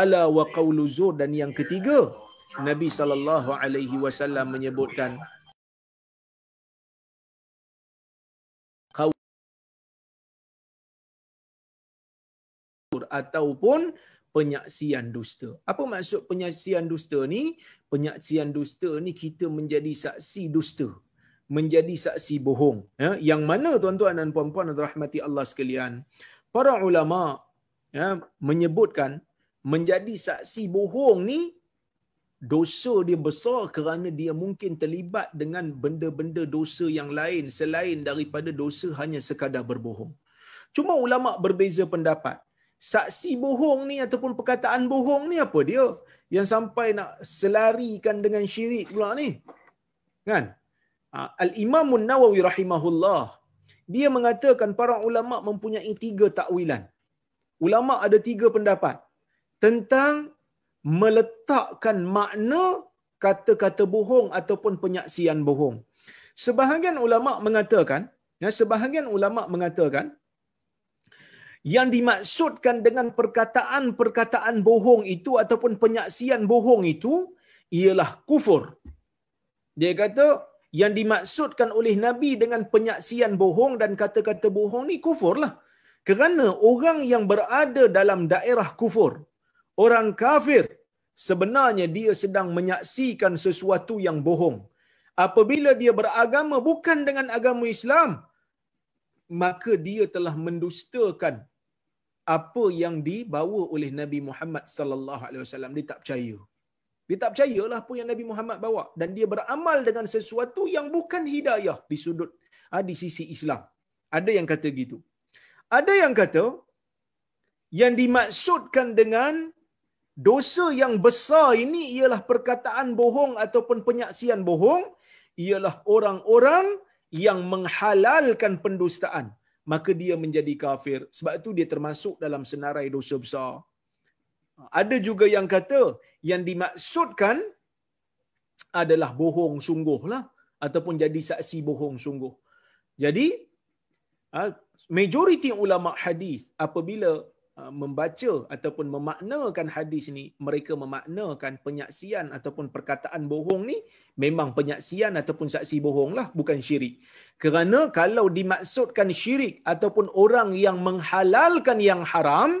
Speaker 1: ala wa qawlu zur dan yang ketiga Nabi SAW menyebutkan ataupun penyaksian dusta. Apa maksud penyaksian dusta ni? Penyaksian dusta ni kita menjadi saksi dusta. Menjadi saksi bohong. Ya? Yang mana tuan-tuan dan puan-puan dan rahmati Allah sekalian? Para ulama ya, menyebutkan menjadi saksi bohong ni dosa dia besar kerana dia mungkin terlibat dengan benda-benda dosa yang lain selain daripada dosa hanya sekadar berbohong. Cuma ulama berbeza pendapat saksi bohong ni ataupun perkataan bohong ni apa dia yang sampai nak selarikan dengan syirik pula ni? Kan? Ha, al imam nawawi rahimahullah dia mengatakan para ulama mempunyai tiga takwilan. Ulama ada tiga pendapat tentang meletakkan makna kata-kata bohong ataupun penyaksian bohong. Sebahagian ulama mengatakan ya sebahagian ulama mengatakan yang dimaksudkan dengan perkataan-perkataan bohong itu ataupun penyaksian bohong itu ialah kufur. Dia kata yang dimaksudkan oleh Nabi dengan penyaksian bohong dan kata-kata bohong ni kufur lah. Kerana orang yang berada dalam daerah kufur, orang kafir, sebenarnya dia sedang menyaksikan sesuatu yang bohong. Apabila dia beragama bukan dengan agama Islam, maka dia telah mendustakan apa yang dibawa oleh Nabi Muhammad sallallahu alaihi wasallam dia tak percaya. Dia tak percayalah apa yang Nabi Muhammad bawa dan dia beramal dengan sesuatu yang bukan hidayah di sudut ha, di sisi Islam. Ada yang kata gitu. Ada yang kata yang dimaksudkan dengan dosa yang besar ini ialah perkataan bohong ataupun penyaksian bohong ialah orang-orang yang menghalalkan pendustaan maka dia menjadi kafir. Sebab itu dia termasuk dalam senarai dosa besar. Ada juga yang kata yang dimaksudkan adalah bohong sungguh lah ataupun jadi saksi bohong sungguh. Jadi ha, majoriti ulama hadis apabila membaca ataupun memaknakan hadis ni mereka memaknakan penyaksian ataupun perkataan bohong ni memang penyaksian ataupun saksi bohong lah bukan syirik. Kerana kalau dimaksudkan syirik ataupun orang yang menghalalkan yang haram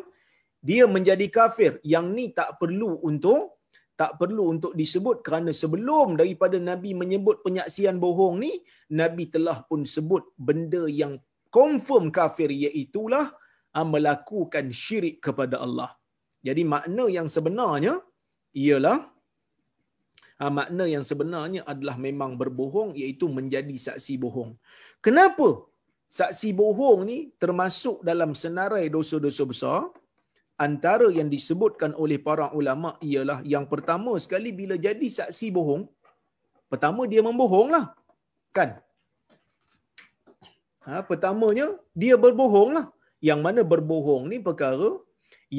Speaker 1: dia menjadi kafir. Yang ni tak perlu untuk tak perlu untuk disebut kerana sebelum daripada Nabi menyebut penyaksian bohong ni Nabi telah pun sebut benda yang confirm kafir iaitulah Ah, melakukan syirik kepada Allah. Jadi makna yang sebenarnya ialah ah, makna yang sebenarnya adalah memang berbohong iaitu menjadi saksi bohong. Kenapa saksi bohong ni termasuk dalam senarai dosa-dosa besar? Antara yang disebutkan oleh para ulama ialah yang pertama sekali bila jadi saksi bohong, pertama dia membohonglah. Kan? Ha, pertamanya dia berbohonglah yang mana berbohong ni perkara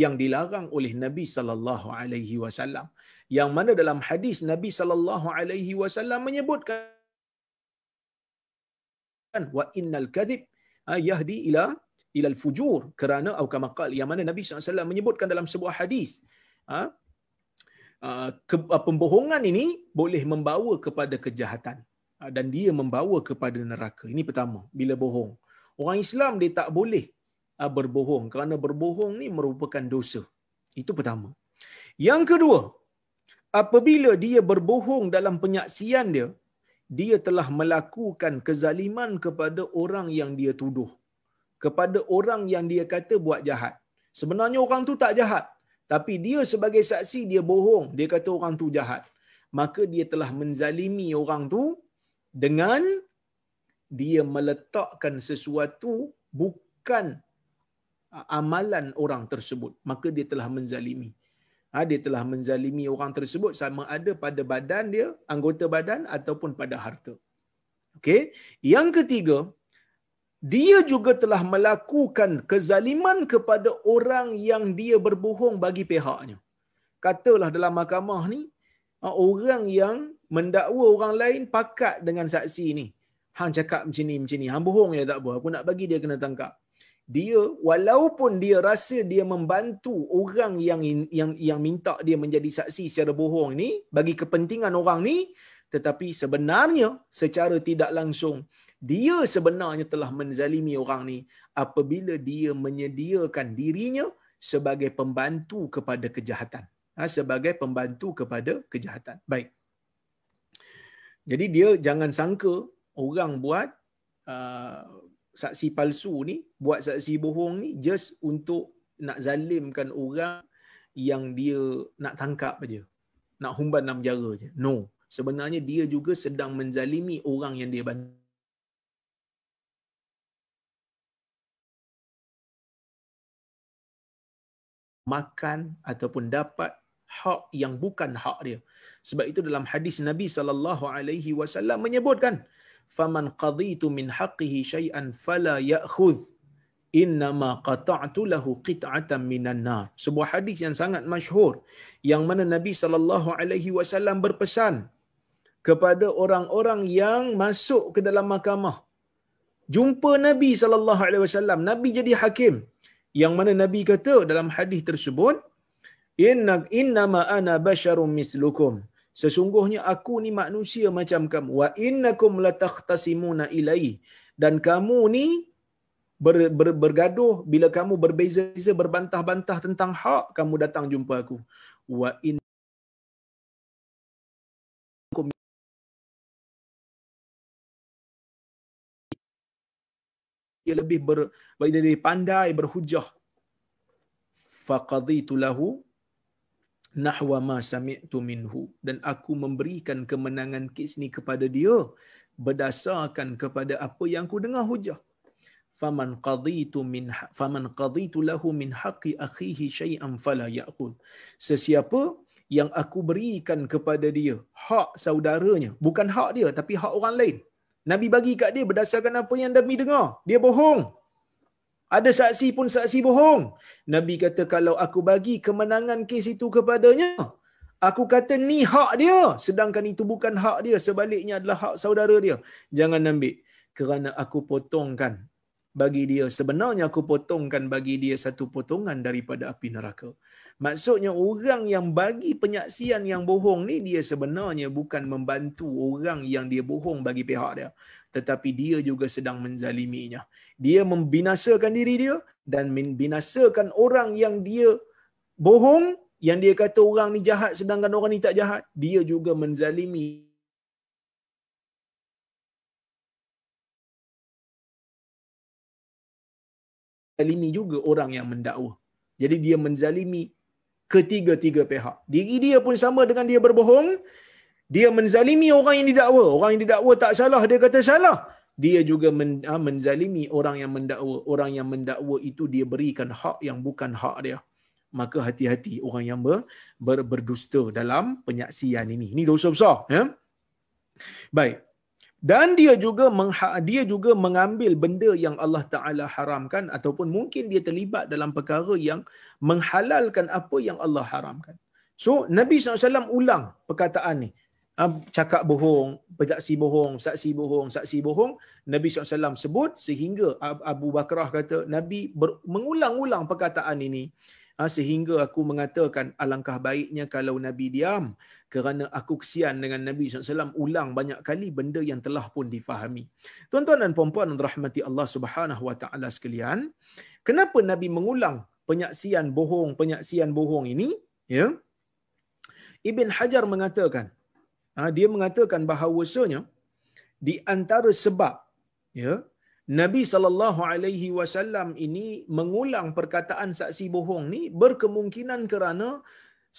Speaker 1: yang dilarang oleh Nabi sallallahu alaihi wasallam. Yang mana dalam hadis Nabi sallallahu alaihi wasallam menyebutkan wa innal kadhib yahdi ila ila al-fujur. Kerana atau kama yang mana Nabi SAW menyebutkan dalam sebuah hadis ha, ke, pembohongan ini boleh membawa kepada kejahatan. Dan dia membawa kepada neraka. Ini pertama bila bohong. Orang Islam dia tak boleh berbohong. Kerana berbohong ni merupakan dosa. Itu pertama. Yang kedua, apabila dia berbohong dalam penyaksian dia, dia telah melakukan kezaliman kepada orang yang dia tuduh. Kepada orang yang dia kata buat jahat. Sebenarnya orang tu tak jahat. Tapi dia sebagai saksi dia bohong. Dia kata orang tu jahat. Maka dia telah menzalimi orang tu dengan dia meletakkan sesuatu bukan amalan orang tersebut maka dia telah menzalimi. Ha, dia telah menzalimi orang tersebut sama ada pada badan dia anggota badan ataupun pada harta. Okey? Yang ketiga dia juga telah melakukan kezaliman kepada orang yang dia berbohong bagi pihaknya. Katalah dalam mahkamah ni ha, orang yang mendakwa orang lain pakat dengan saksi ni. Hang cakap macam ni macam ni. Hang bohong ya tak apa. Aku nak bagi dia kena tangkap dia walaupun dia rasa dia membantu orang yang yang yang minta dia menjadi saksi secara bohong ni bagi kepentingan orang ni tetapi sebenarnya secara tidak langsung dia sebenarnya telah menzalimi orang ni apabila dia menyediakan dirinya sebagai pembantu kepada kejahatan. Ha, sebagai pembantu kepada kejahatan. Baik. Jadi dia jangan sangka orang buat uh, saksi palsu ni buat saksi bohong ni just untuk nak zalimkan orang yang dia nak tangkap aja nak humban dalam penjara je no. Sebenarnya dia juga sedang menzalimi orang yang dia bantu. Makan ataupun dapat hak yang bukan hak dia. Sebab itu dalam hadis Nabi sallallahu alaihi wasallam menyebutkan faman qaditu min haqqihi shay'an fala ya'khudh. Innama qata'tu lahu qit'atan minan nar. Sebuah hadis yang sangat masyhur yang mana Nabi sallallahu alaihi wasallam berpesan kepada orang-orang yang masuk ke dalam mahkamah. Jumpa Nabi sallallahu alaihi wasallam. Nabi jadi hakim. Yang mana Nabi kata dalam hadis tersebut inna innama ana basyarum mislukum sesungguhnya aku ni manusia macam kamu. Wa innakum latakhtasimuna ilai dan kamu ni ber, ber, bergaduh bila kamu berbeza-beza berbantah-bantah tentang hak kamu datang jumpa aku. Wa in dia lebih ber, lebih pandai berhujah. Faqaditu lahu nahwa ma sami'tu minhu. Dan aku memberikan kemenangan kes ni kepada dia berdasarkan kepada apa yang aku dengar hujah. Faman qaditu min ha-, faman qaditu lahu min haqqi akhihi shay'an fala ya'khudh sesiapa yang aku berikan kepada dia hak saudaranya bukan hak dia tapi hak orang lain. Nabi bagi kat dia berdasarkan apa yang nabi dengar. Dia bohong ada saksi pun saksi bohong. Nabi kata kalau aku bagi kemenangan kes itu kepadanya, aku kata ni hak dia. Sedangkan itu bukan hak dia. Sebaliknya adalah hak saudara dia. Jangan ambil. Kerana aku potongkan bagi dia. Sebenarnya aku potongkan bagi dia satu potongan daripada api neraka. Maksudnya orang yang bagi penyaksian yang bohong ni dia sebenarnya bukan membantu orang yang dia bohong bagi pihak dia tetapi dia juga sedang menzaliminya. Dia membinasakan diri dia dan membinasakan orang yang dia bohong, yang dia kata orang ni jahat sedangkan orang ni tak jahat. Dia juga menzalimi menzalimi juga orang yang mendakwa. Jadi dia menzalimi ketiga-tiga pihak. Diri dia pun sama dengan dia berbohong, dia menzalimi orang yang didakwa. Orang yang didakwa tak salah, dia kata salah. Dia juga men, ha, menzalimi orang yang mendakwa. Orang yang mendakwa itu dia berikan hak yang bukan hak dia. Maka hati-hati orang yang ber, ber, berdusta dalam penyaksian ini. Ini dosa besar. Ya? Baik. Dan dia juga mengha, dia juga mengambil benda yang Allah Ta'ala haramkan ataupun mungkin dia terlibat dalam perkara yang menghalalkan apa yang Allah haramkan. So Nabi SAW ulang perkataan ni cakap bohong, bersaksi bohong, saksi bohong, saksi bohong, Nabi SAW sebut sehingga Abu Bakrah kata Nabi ber, mengulang-ulang perkataan ini sehingga aku mengatakan alangkah baiknya kalau Nabi diam kerana aku kesian dengan Nabi SAW ulang banyak kali benda yang telah pun difahami. Tuan-tuan dan puan-puan rahmati Allah Subhanahu Wa Taala sekalian, kenapa Nabi mengulang penyaksian bohong, penyaksian bohong ini? Ya. Ibn Hajar mengatakan, Ha, dia mengatakan bahawasanya di antara sebab ya Nabi sallallahu alaihi wasallam ini mengulang perkataan saksi bohong ni berkemungkinan kerana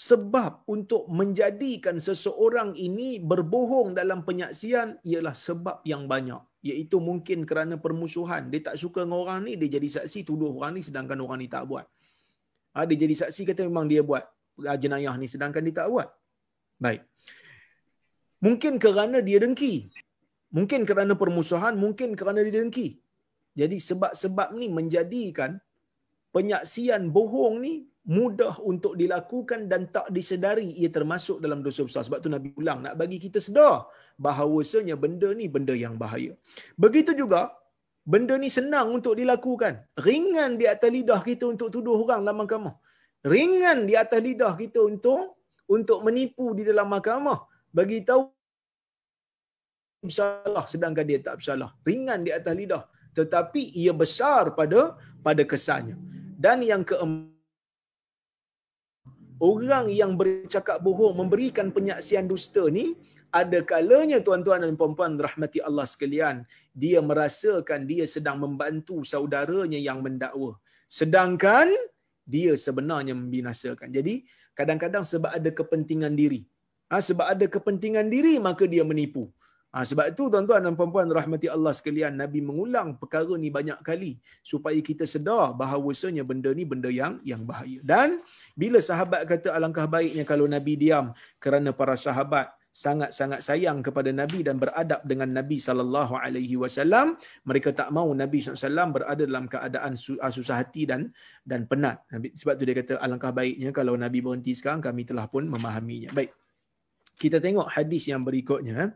Speaker 1: sebab untuk menjadikan seseorang ini berbohong dalam penyaksian ialah sebab yang banyak. Iaitu mungkin kerana permusuhan. Dia tak suka dengan orang ni dia jadi saksi tuduh orang ni sedangkan orang ni tak buat. Ha, dia jadi saksi kata memang dia buat jenayah ni sedangkan dia tak buat. Baik mungkin kerana dia dengki mungkin kerana permusuhan mungkin kerana dia dengki jadi sebab-sebab ni menjadikan penyaksian bohong ni mudah untuk dilakukan dan tak disedari ia termasuk dalam dosa besar. Sebab tu Nabi ulang nak bagi kita sedar bahawasanya benda ni benda yang bahaya. Begitu juga benda ni senang untuk dilakukan. Ringan di atas lidah kita untuk tuduh orang dalam mahkamah. Ringan di atas lidah kita untuk untuk menipu di dalam mahkamah. Bagi tahu bersalah sedangkan dia tak bersalah. Ringan di atas lidah tetapi ia besar pada pada kesannya. Dan yang keempat orang yang bercakap bohong memberikan penyaksian dusta ni ada kalanya tuan-tuan dan puan-puan rahmati Allah sekalian dia merasakan dia sedang membantu saudaranya yang mendakwa sedangkan dia sebenarnya membinasakan jadi kadang-kadang sebab ada kepentingan diri ha, sebab ada kepentingan diri maka dia menipu Ha, sebab itu tuan-tuan dan puan-puan rahmati Allah sekalian, Nabi mengulang perkara ni banyak kali supaya kita sedar bahawasanya benda ni benda yang yang bahaya. Dan bila sahabat kata alangkah baiknya kalau Nabi diam kerana para sahabat sangat-sangat sayang kepada Nabi dan beradab dengan Nabi sallallahu alaihi wasallam, mereka tak mau Nabi SAW berada dalam keadaan ah, susah hati dan dan penat. Sebab tu dia kata alangkah baiknya kalau Nabi berhenti sekarang kami telah pun memahaminya. Baik. Kita tengok hadis yang berikutnya.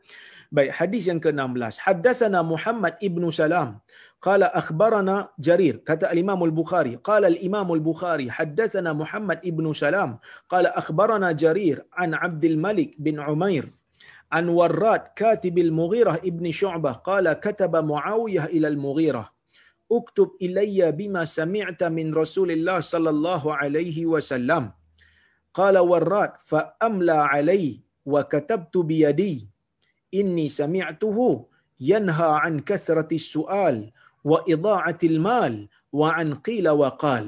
Speaker 1: Baik, hadis yang ke-16. Haddatsana Muhammad ibnu Salam. Qala akhbarana Jarir. Kata al-Imam al-Bukhari. Qala al-Imam al-Bukhari. Haddatsana Muhammad ibnu Salam. Qala akhbarana Jarir an Abdul Malik bin Umair. An Warrad katib al-Mughirah ibn Shu'bah. Qala kataba Muawiyah ila al-Mughirah. Uktub ilayya bima sami'ta min Rasulillah sallallahu alaihi wasallam. Qala Warrad fa amla alayhi wa katabtu biyadi inni sami'tuhu yanha an kathrati su'al wa idha'ati al-mal wa an qila wa qal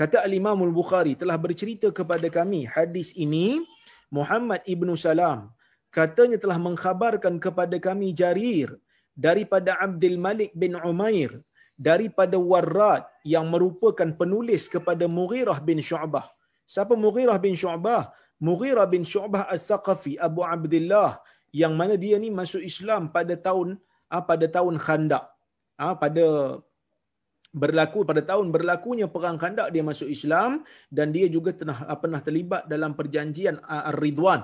Speaker 1: kata al-imam al-bukhari telah bercerita kepada kami hadis ini Muhammad ibnu Salam katanya telah mengkhabarkan kepada kami Jarir daripada Abdul Malik bin Umair daripada Warrad yang merupakan penulis kepada Mughirah bin Syu'bah. Siapa Mughirah bin Syu'bah? Mughirah bin Syu'bah Al-Thaqafi Abu Abdullah yang mana dia ni masuk Islam pada tahun ah, pada tahun Khandaq. Ah, pada berlaku pada tahun berlakunya perang Khandaq dia masuk Islam dan dia juga pernah ah, pernah terlibat dalam perjanjian Ar-Ridwan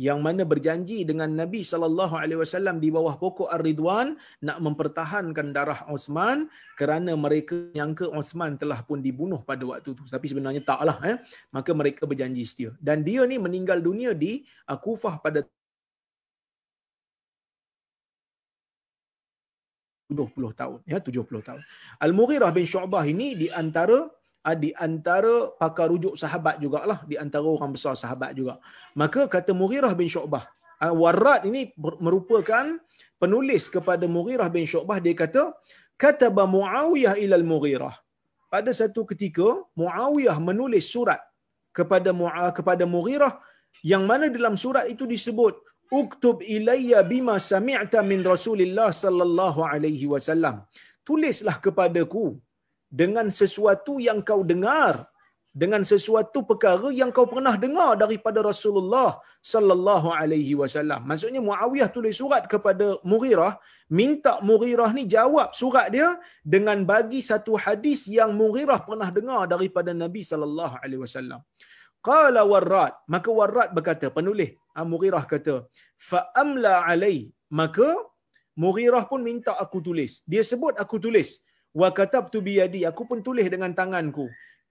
Speaker 1: yang mana berjanji dengan Nabi sallallahu alaihi wasallam di bawah pokok Ar-Ridwan nak mempertahankan darah Osman kerana mereka nyangka Osman telah pun dibunuh pada waktu itu. Tapi sebenarnya taklah eh. Maka mereka berjanji setia. Dan dia ni meninggal dunia di Kufah pada 70 tahun ya 70 tahun. Al-Mughirah bin Syu'bah ini di antara di antara pakar rujuk sahabat jugalah di antara orang besar sahabat juga. Maka kata Mughirah bin Syu'bah ah, Warad ini merupakan penulis kepada Mughirah bin Syu'bah. Dia kata kataba Muawiyah ila al-Mughirah pada satu ketika Muawiyah menulis surat kepada kepada Mughirah yang mana dalam surat itu disebut uktub ilayya bima sami'ta min Rasulillah sallallahu alaihi wasallam. Tulislah kepadaku dengan sesuatu yang kau dengar dengan sesuatu perkara yang kau pernah dengar daripada Rasulullah sallallahu alaihi wasallam. Maksudnya Muawiyah tulis surat kepada Mughirah, minta Mughirah ni jawab surat dia dengan bagi satu hadis yang Mughirah pernah dengar daripada Nabi sallallahu alaihi wasallam. Qala Warrad, maka Warrad berkata, penulis ah, Mughirah kata, fa amla alai, maka Mughirah pun minta aku tulis. Dia sebut aku tulis. Wa katabtu biyadi, aku pun tulis dengan tanganku.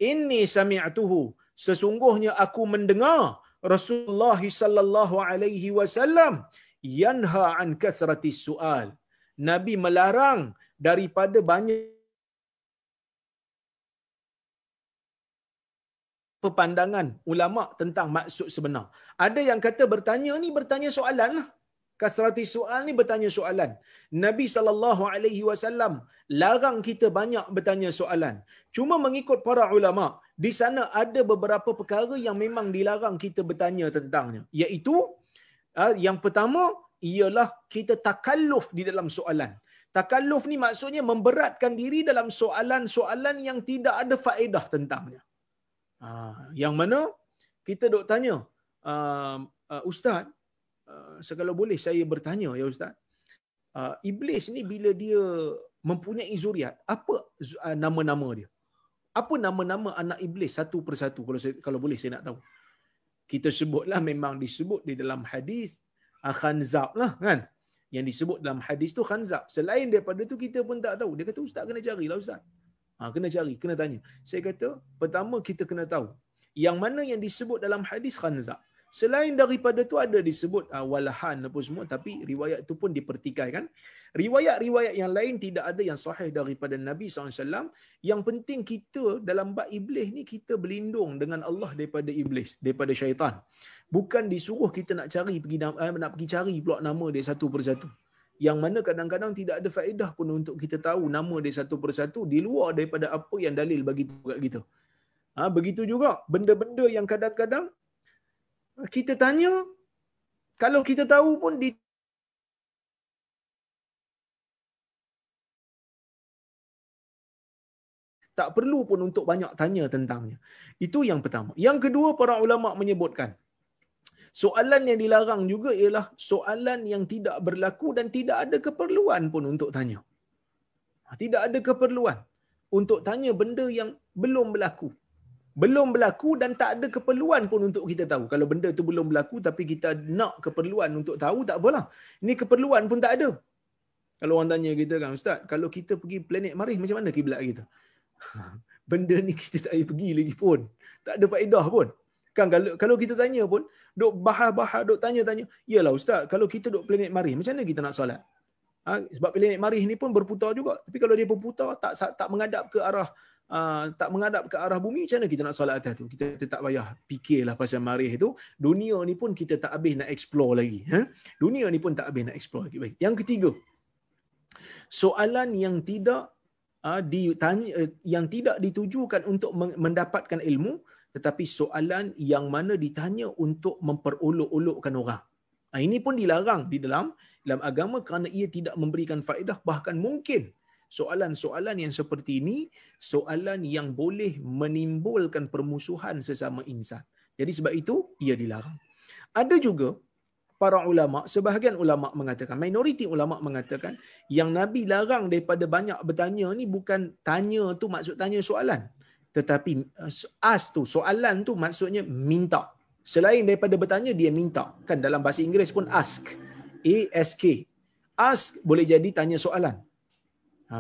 Speaker 1: Inni sami'tuhu, sesungguhnya aku mendengar Rasulullah sallallahu alaihi wasallam yanha an kathrati sual. Nabi melarang daripada banyak pepandangan ulama tentang maksud sebenar. Ada yang kata bertanya ni bertanya soalan lah. Kasrati soal ni bertanya soalan. Nabi sallallahu alaihi wasallam larang kita banyak bertanya soalan. Cuma mengikut para ulama, di sana ada beberapa perkara yang memang dilarang kita bertanya tentangnya. Iaitu ah, yang pertama ialah kita takalluf di dalam soalan. Takalluf ni maksudnya memberatkan diri dalam soalan-soalan yang tidak ada faedah tentangnya. Ah, yang mana kita dok tanya, uh, uh, Ustaz, uh, segala boleh saya bertanya ya Ustaz. Uh, iblis ni bila dia mempunyai zuriat, apa uh, nama-nama dia? Apa nama-nama anak iblis satu persatu kalau saya, kalau boleh saya nak tahu. Kita sebutlah memang disebut di dalam hadis uh, khanzab lah kan. Yang disebut dalam hadis tu khanzab. Selain daripada tu kita pun tak tahu. Dia kata ustaz kena carilah ustaz. Ha, kena cari, kena tanya. Saya kata pertama kita kena tahu yang mana yang disebut dalam hadis khanzab. Selain daripada tu ada disebut uh, walahan apa semua tapi riwayat itu pun dipertikaikan. Riwayat-riwayat yang lain tidak ada yang sahih daripada Nabi SAW. Yang penting kita dalam bab iblis ni kita berlindung dengan Allah daripada iblis, daripada syaitan. Bukan disuruh kita nak cari pergi uh, nak pergi cari pula nama dia satu persatu. Yang mana kadang-kadang tidak ada faedah pun untuk kita tahu nama dia satu persatu di luar daripada apa yang dalil bagi kita. Ha, begitu juga benda-benda yang kadang-kadang kita tanya, kalau kita tahu pun di tak perlu pun untuk banyak tanya tentangnya. Itu yang pertama. Yang kedua, para ulama menyebutkan, soalan yang dilarang juga ialah soalan yang tidak berlaku dan tidak ada keperluan pun untuk tanya. Tidak ada keperluan untuk tanya benda yang belum berlaku belum berlaku dan tak ada keperluan pun untuk kita tahu. Kalau benda tu belum berlaku tapi kita nak keperluan untuk tahu, tak apalah. Ini keperluan pun tak ada. Kalau orang tanya kita kan, Ustaz, kalau kita pergi planet Marih, macam mana kiblat kita? [laughs] benda ni kita tak payah pergi lagi pun. Tak ada faedah pun. Kan kalau kalau kita tanya pun, duk bahas-bahas, duk tanya-tanya, iyalah Ustaz, kalau kita duk planet Marih, macam mana kita nak solat? Ha, sebab planet Marih ni pun berputar juga. Tapi kalau dia berputar, tak tak mengadap ke arah uh, tak menghadap ke arah bumi, macam mana kita nak solat atas tu? Kita, tak payah fikirlah pasal marih tu. Dunia ni pun kita tak habis nak explore lagi. Ha? Dunia ni pun tak habis nak explore lagi. Baik. Yang ketiga, soalan yang tidak uh, ditanya, uh, yang tidak ditujukan untuk mendapatkan ilmu, tetapi soalan yang mana ditanya untuk memperolok-olokkan orang. Nah, ini pun dilarang di dalam dalam agama kerana ia tidak memberikan faedah bahkan mungkin soalan-soalan yang seperti ini soalan yang boleh menimbulkan permusuhan sesama insan. Jadi sebab itu ia dilarang. Ada juga para ulama, sebahagian ulama mengatakan, minoriti ulama mengatakan yang Nabi larang daripada banyak bertanya ni bukan tanya tu maksud tanya soalan. Tetapi uh, as tu, soalan tu maksudnya minta. Selain daripada bertanya, dia minta. Kan dalam bahasa Inggeris pun ask. A-S-K. Ask boleh jadi tanya soalan. Ha.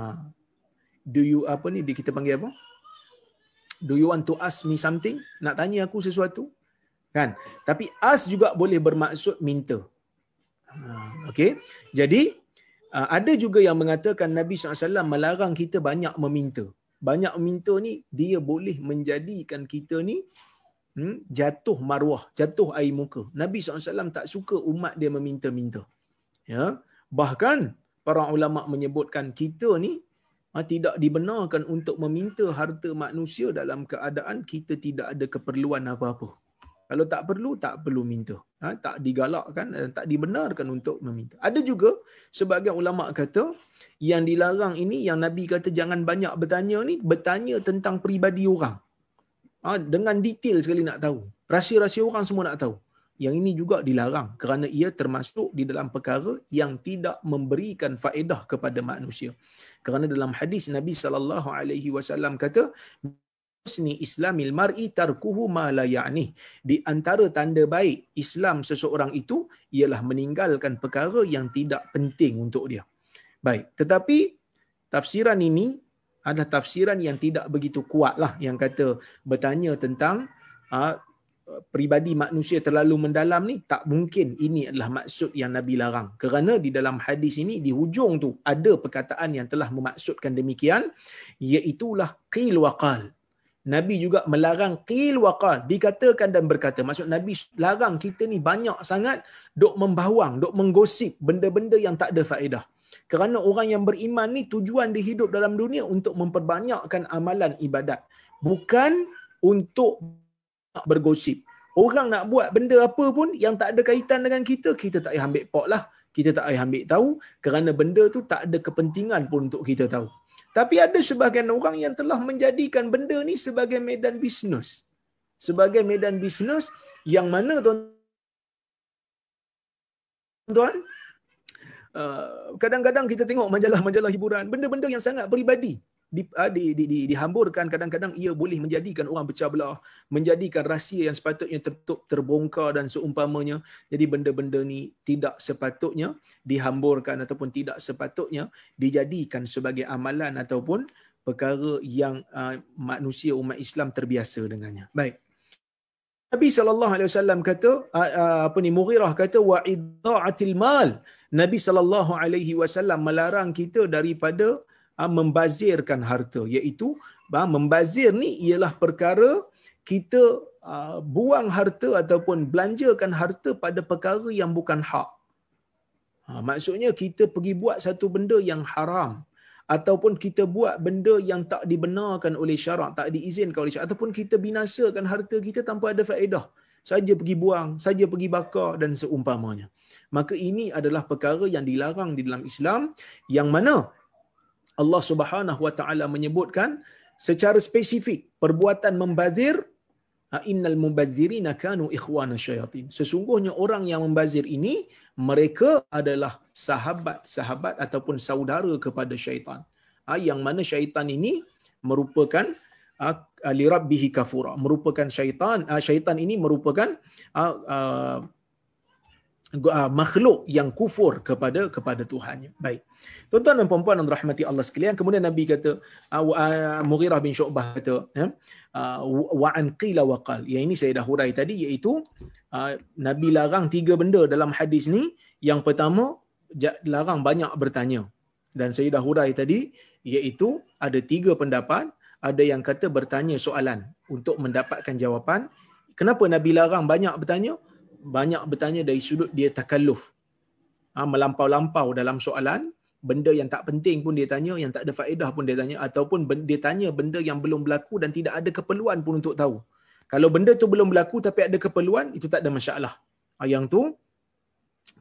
Speaker 1: Do you apa ni dia kita panggil apa? Do you want to ask me something? Nak tanya aku sesuatu? Kan? Tapi ask juga boleh bermaksud minta. Ha. Okey. Jadi uh, ada juga yang mengatakan Nabi SAW melarang kita banyak meminta. Banyak meminta ni dia boleh menjadikan kita ni hmm, jatuh maruah, jatuh air muka. Nabi SAW tak suka umat dia meminta-minta. Ya. Bahkan para ulama menyebutkan kita ni ha, tidak dibenarkan untuk meminta harta manusia dalam keadaan kita tidak ada keperluan apa-apa. Kalau tak perlu, tak perlu minta. Ha, tak digalakkan dan tak dibenarkan untuk meminta. Ada juga sebagian ulama kata yang dilarang ini, yang Nabi kata jangan banyak bertanya ni, bertanya tentang peribadi orang. Ha, dengan detail sekali nak tahu. Rahsia-rahsia orang semua nak tahu yang ini juga dilarang kerana ia termasuk di dalam perkara yang tidak memberikan faedah kepada manusia. Kerana dalam hadis Nabi sallallahu alaihi wasallam kata husni islamil mar'i tarkuhu ma la ya'ni. Di antara tanda baik Islam seseorang itu ialah meninggalkan perkara yang tidak penting untuk dia. Baik, tetapi tafsiran ini adalah tafsiran yang tidak begitu kuatlah yang kata bertanya tentang ah, peribadi manusia terlalu mendalam ni tak mungkin ini adalah maksud yang Nabi larang kerana di dalam hadis ini di hujung tu ada perkataan yang telah memaksudkan demikian iaitu lah qil wa qal Nabi juga melarang qil wa qal, dikatakan dan berkata. Maksud Nabi larang kita ni banyak sangat dok membawang, dok menggosip benda-benda yang tak ada faedah. Kerana orang yang beriman ni tujuan dia hidup dalam dunia untuk memperbanyakkan amalan ibadat. Bukan untuk bergosip. Orang nak buat benda apa pun yang tak ada kaitan dengan kita, kita tak payah ambil pot lah. Kita tak payah ambil tahu kerana benda tu tak ada kepentingan pun untuk kita tahu. Tapi ada sebahagian orang yang telah menjadikan benda ni sebagai medan bisnes. Sebagai medan bisnes yang mana tuan-tuan uh, kadang-kadang kita tengok majalah-majalah hiburan, benda-benda yang sangat peribadi di, ah, di, di, di, dihamburkan. Kadang-kadang ia boleh menjadikan orang pecah belah menjadikan rahsia yang sepatutnya tertutup terbongkar dan seumpamanya. Jadi benda-benda ni tidak sepatutnya dihamburkan ataupun tidak sepatutnya dijadikan sebagai amalan ataupun perkara yang uh, manusia umat Islam terbiasa dengannya. Baik. Nabi sallallahu alaihi wasallam kata uh, apa ni Mughirah kata wa idda'atil mal. Nabi sallallahu alaihi wasallam melarang kita daripada Ah, membazirkan harta iaitu ah, membazir ni ialah perkara kita ah, buang harta ataupun belanjakan harta pada perkara yang bukan hak. maksudnya kita pergi buat satu benda yang haram ataupun kita buat benda yang tak dibenarkan oleh syarak, tak diizinkan oleh syarak ataupun kita binasakan harta kita tanpa ada faedah. Saja pergi buang, saja pergi bakar dan seumpamanya. Maka ini adalah perkara yang dilarang di dalam Islam yang mana Allah Subhanahu wa taala menyebutkan secara spesifik perbuatan membazir innal mubadzirina kanu ikhwana syayatin. Sesungguhnya orang yang membazir ini mereka adalah sahabat-sahabat ataupun saudara kepada syaitan. Ha, yang mana syaitan ini merupakan ha, li rabbihi kafura. Merupakan syaitan ha, syaitan ini merupakan makhluk yang kufur kepada kepada Tuhannya. Baik. Tuan-tuan dan puan-puan yang rahmati Allah sekalian, kemudian Nabi kata uh, uh, Mughirah bin Syu'bah kata, ya, uh, wa an qila wa qal. Yang ini saya dah hurai tadi iaitu uh, Nabi larang tiga benda dalam hadis ni. Yang pertama, larang banyak bertanya. Dan saya dah hurai tadi iaitu ada tiga pendapat, ada yang kata bertanya soalan untuk mendapatkan jawapan. Kenapa Nabi larang banyak bertanya? Banyak bertanya dari sudut dia takalluf. Ha, melampau-lampau dalam soalan, benda yang tak penting pun dia tanya, yang tak ada faedah pun dia tanya, ataupun dia tanya benda yang belum berlaku dan tidak ada keperluan pun untuk tahu. Kalau benda tu belum berlaku tapi ada keperluan, itu tak ada masalah. Ha, yang tu,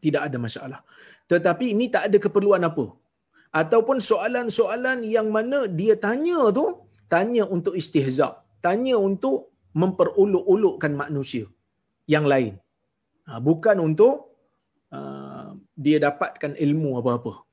Speaker 1: tidak ada masalah. Tetapi ini tak ada keperluan apa. Ataupun soalan-soalan yang mana dia tanya tu, tanya untuk istihzab. Tanya untuk memperolok-olokkan manusia yang lain. Ha, bukan untuk uh, dia dapatkan ilmu apa-apa.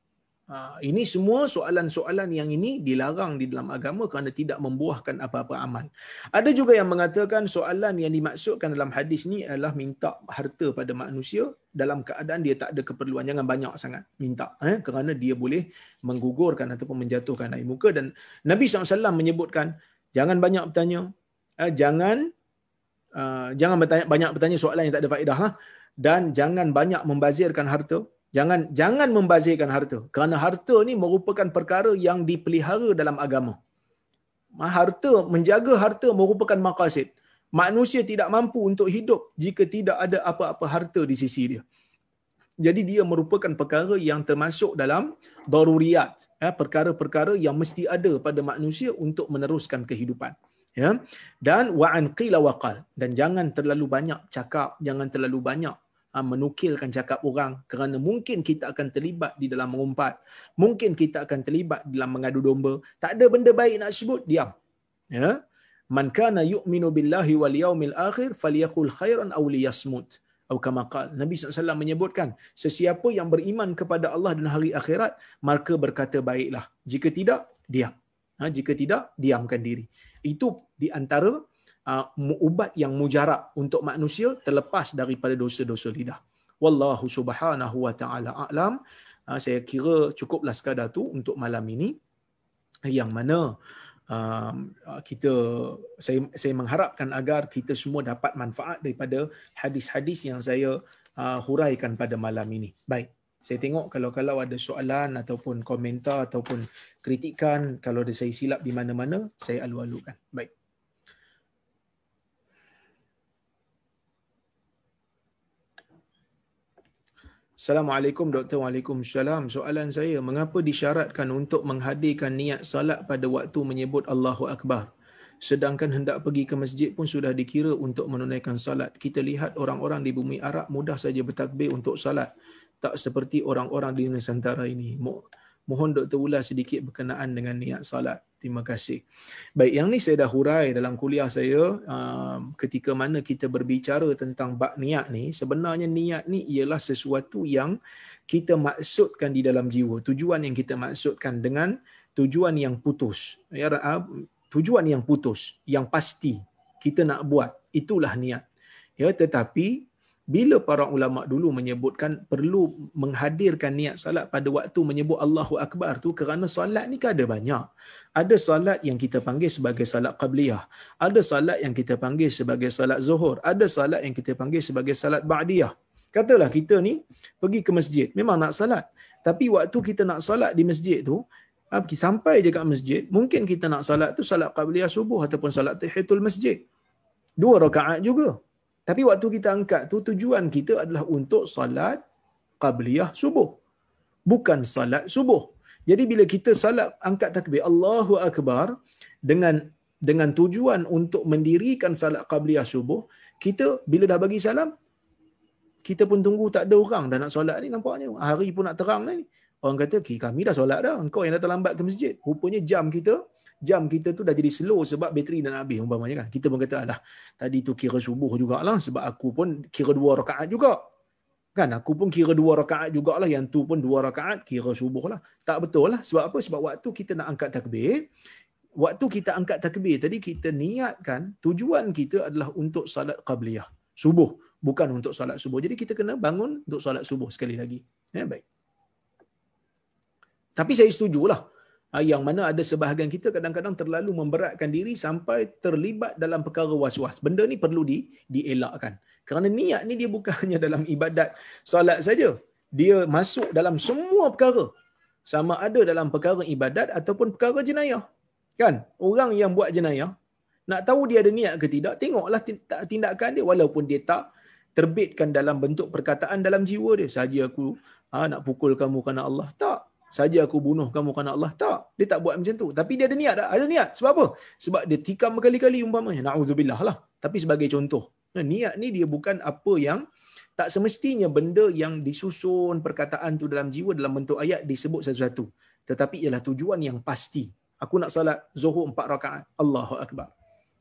Speaker 1: Uh, ini semua soalan-soalan yang ini dilarang di dalam agama kerana tidak membuahkan apa-apa amal. Ada juga yang mengatakan soalan yang dimaksudkan dalam hadis ni adalah minta harta pada manusia dalam keadaan dia tak ada keperluan. Jangan banyak sangat minta. Eh? Kerana dia boleh menggugurkan ataupun menjatuhkan air muka. Dan Nabi SAW menyebutkan, jangan banyak bertanya. Eh? Jangan Uh, jangan bertanya, banyak bertanya soalan yang tak ada faedah lah. dan jangan banyak membazirkan harta. Jangan jangan membazirkan harta. Kerana harta ni merupakan perkara yang dipelihara dalam agama. Harta menjaga harta merupakan maqasid. Manusia tidak mampu untuk hidup jika tidak ada apa-apa harta di sisi dia. Jadi dia merupakan perkara yang termasuk dalam daruriyat ya, perkara-perkara yang mesti ada pada manusia untuk meneruskan kehidupan ya? Dan wa an qila wa qal. Dan jangan terlalu banyak cakap jangan terlalu banyak ha, menukilkan cakap orang kerana mungkin kita akan terlibat di dalam mengumpat mungkin kita akan terlibat dalam mengadu domba. Tak ada benda baik nak sebut diam. Ya? Man kana yu'minu billahi wal yaumil akhir falyaqul khairan aw liyasmut. Atau kama qala Nabi SAW menyebutkan sesiapa yang beriman kepada Allah dan hari akhirat maka berkata baiklah. Jika tidak diam Ha, jika tidak, diamkan diri. Itu di antara uh, ubat yang mujarab untuk manusia terlepas daripada dosa-dosa lidah. Wallahu subhanahu wa ta'ala a'lam. Uh, saya kira cukuplah sekadar tu untuk malam ini. Yang mana uh, kita saya saya mengharapkan agar kita semua dapat manfaat daripada hadis-hadis yang saya uh, huraikan pada malam ini. Baik. Saya tengok kalau-kalau ada soalan ataupun komentar ataupun kritikan kalau ada saya silap di mana-mana, saya alu-alukan. Baik. Assalamualaikum Dr. Waalaikumsalam. Soalan saya, mengapa disyaratkan untuk menghadirkan niat salat pada waktu menyebut Allahu Akbar? Sedangkan hendak pergi ke masjid pun sudah dikira untuk menunaikan salat. Kita lihat orang-orang di bumi Arab mudah saja bertakbir untuk salat. Tak seperti orang-orang di Nusantara ini. Mohon Dr. ulas sedikit berkenaan dengan niat salat. Terima kasih. Baik, yang ni saya dah hurai dalam kuliah saya um, ketika mana kita berbicara tentang bak niat ni. Sebenarnya niat ni ialah sesuatu yang kita maksudkan di dalam jiwa. Tujuan yang kita maksudkan dengan tujuan yang putus. Ya, uh, tujuan yang putus, yang pasti kita nak buat. Itulah niat. Ya, tetapi bila para ulama dulu menyebutkan perlu menghadirkan niat salat pada waktu menyebut Allahu Akbar tu kerana solat ni kan ada banyak. Ada solat yang kita panggil sebagai salat qabliyah. Ada solat yang kita panggil sebagai salat zuhur. Ada solat yang kita panggil sebagai salat ba'diyah. Katalah kita ni pergi ke masjid, memang nak salat. Tapi waktu kita nak salat di masjid tu, ah, sampai je kat masjid, mungkin kita nak salat tu salat qabliyah subuh ataupun salat tahiyatul masjid. Dua rakaat juga. Tapi waktu kita angkat tu tujuan kita adalah untuk salat qabliyah subuh. Bukan salat subuh. Jadi bila kita salat angkat takbir Allahu akbar dengan dengan tujuan untuk mendirikan salat qabliyah subuh, kita bila dah bagi salam kita pun tunggu tak ada orang dah nak solat ni nampaknya hari pun nak terang ni. Orang kata kami dah solat dah, engkau yang datang lambat ke masjid. Rupanya jam kita jam kita tu dah jadi slow sebab bateri dah nak habis umpamanya kan. Kita pun kata alah tadi tu kira subuh jugalah sebab aku pun kira dua rakaat juga. Kan aku pun kira dua rakaat jugalah yang tu pun dua rakaat kira subuh lah. Tak betul lah. Sebab apa? Sebab waktu kita nak angkat takbir, waktu kita angkat takbir tadi kita niatkan tujuan kita adalah untuk salat qabliyah. Subuh. Bukan untuk salat subuh. Jadi kita kena bangun untuk salat subuh sekali lagi. Ya, baik. Tapi saya setujulah. Ah, yang mana ada sebahagian kita kadang-kadang terlalu memberatkan diri sampai terlibat dalam perkara was-was. Benda ni perlu di dielakkan. Kerana niat ni dia bukan [laughs] hanya dalam ibadat solat saja. Dia masuk dalam semua perkara. Sama ada dalam perkara ibadat ataupun perkara jenayah. Kan? Orang yang buat jenayah, nak tahu dia ada niat ke tidak, tengoklah tindakan dia walaupun dia tak terbitkan dalam bentuk perkataan dalam jiwa dia. Saja aku ha, nak pukul kamu kerana Allah. Tak saja aku bunuh kamu kerana Allah. Tak. Dia tak buat macam tu. Tapi dia ada niat tak? Ada niat. Sebab apa? Sebab dia tikam berkali-kali umpamanya. Na'udzubillah lah. Tapi sebagai contoh. Niat ni dia bukan apa yang tak semestinya benda yang disusun perkataan tu dalam jiwa dalam bentuk ayat disebut sesuatu. Tetapi ialah tujuan yang pasti. Aku nak salat zuhur empat rakaat. Allahu Akbar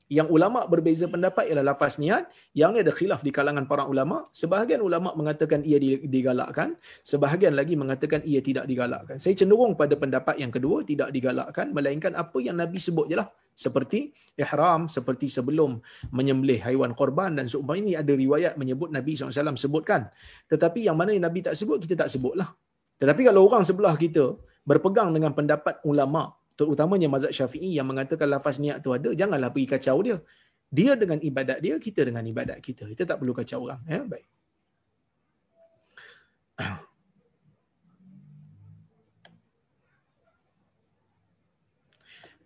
Speaker 1: yang ulama berbeza pendapat ialah lafaz niat yang ni ada khilaf di kalangan para ulama. Sebahagian ulama mengatakan ia digalakkan sebahagian lagi mengatakan ia tidak digalakkan. Saya cenderung pada pendapat yang kedua tidak digalakkan melainkan apa yang nabi sebut jelah. Seperti ihram seperti sebelum menyembelih haiwan korban dan seumpama ini ada riwayat menyebut nabi SAW sebutkan. Tetapi yang mana yang nabi tak sebut kita tak sebutlah. Tetapi kalau orang sebelah kita berpegang dengan pendapat ulama terutamanya mazhab Syafi'i yang mengatakan lafaz niat tu ada, janganlah pergi kacau dia. Dia dengan ibadat dia, kita dengan ibadat kita. Kita tak perlu kacau orang. Ya, baik. [clears throat]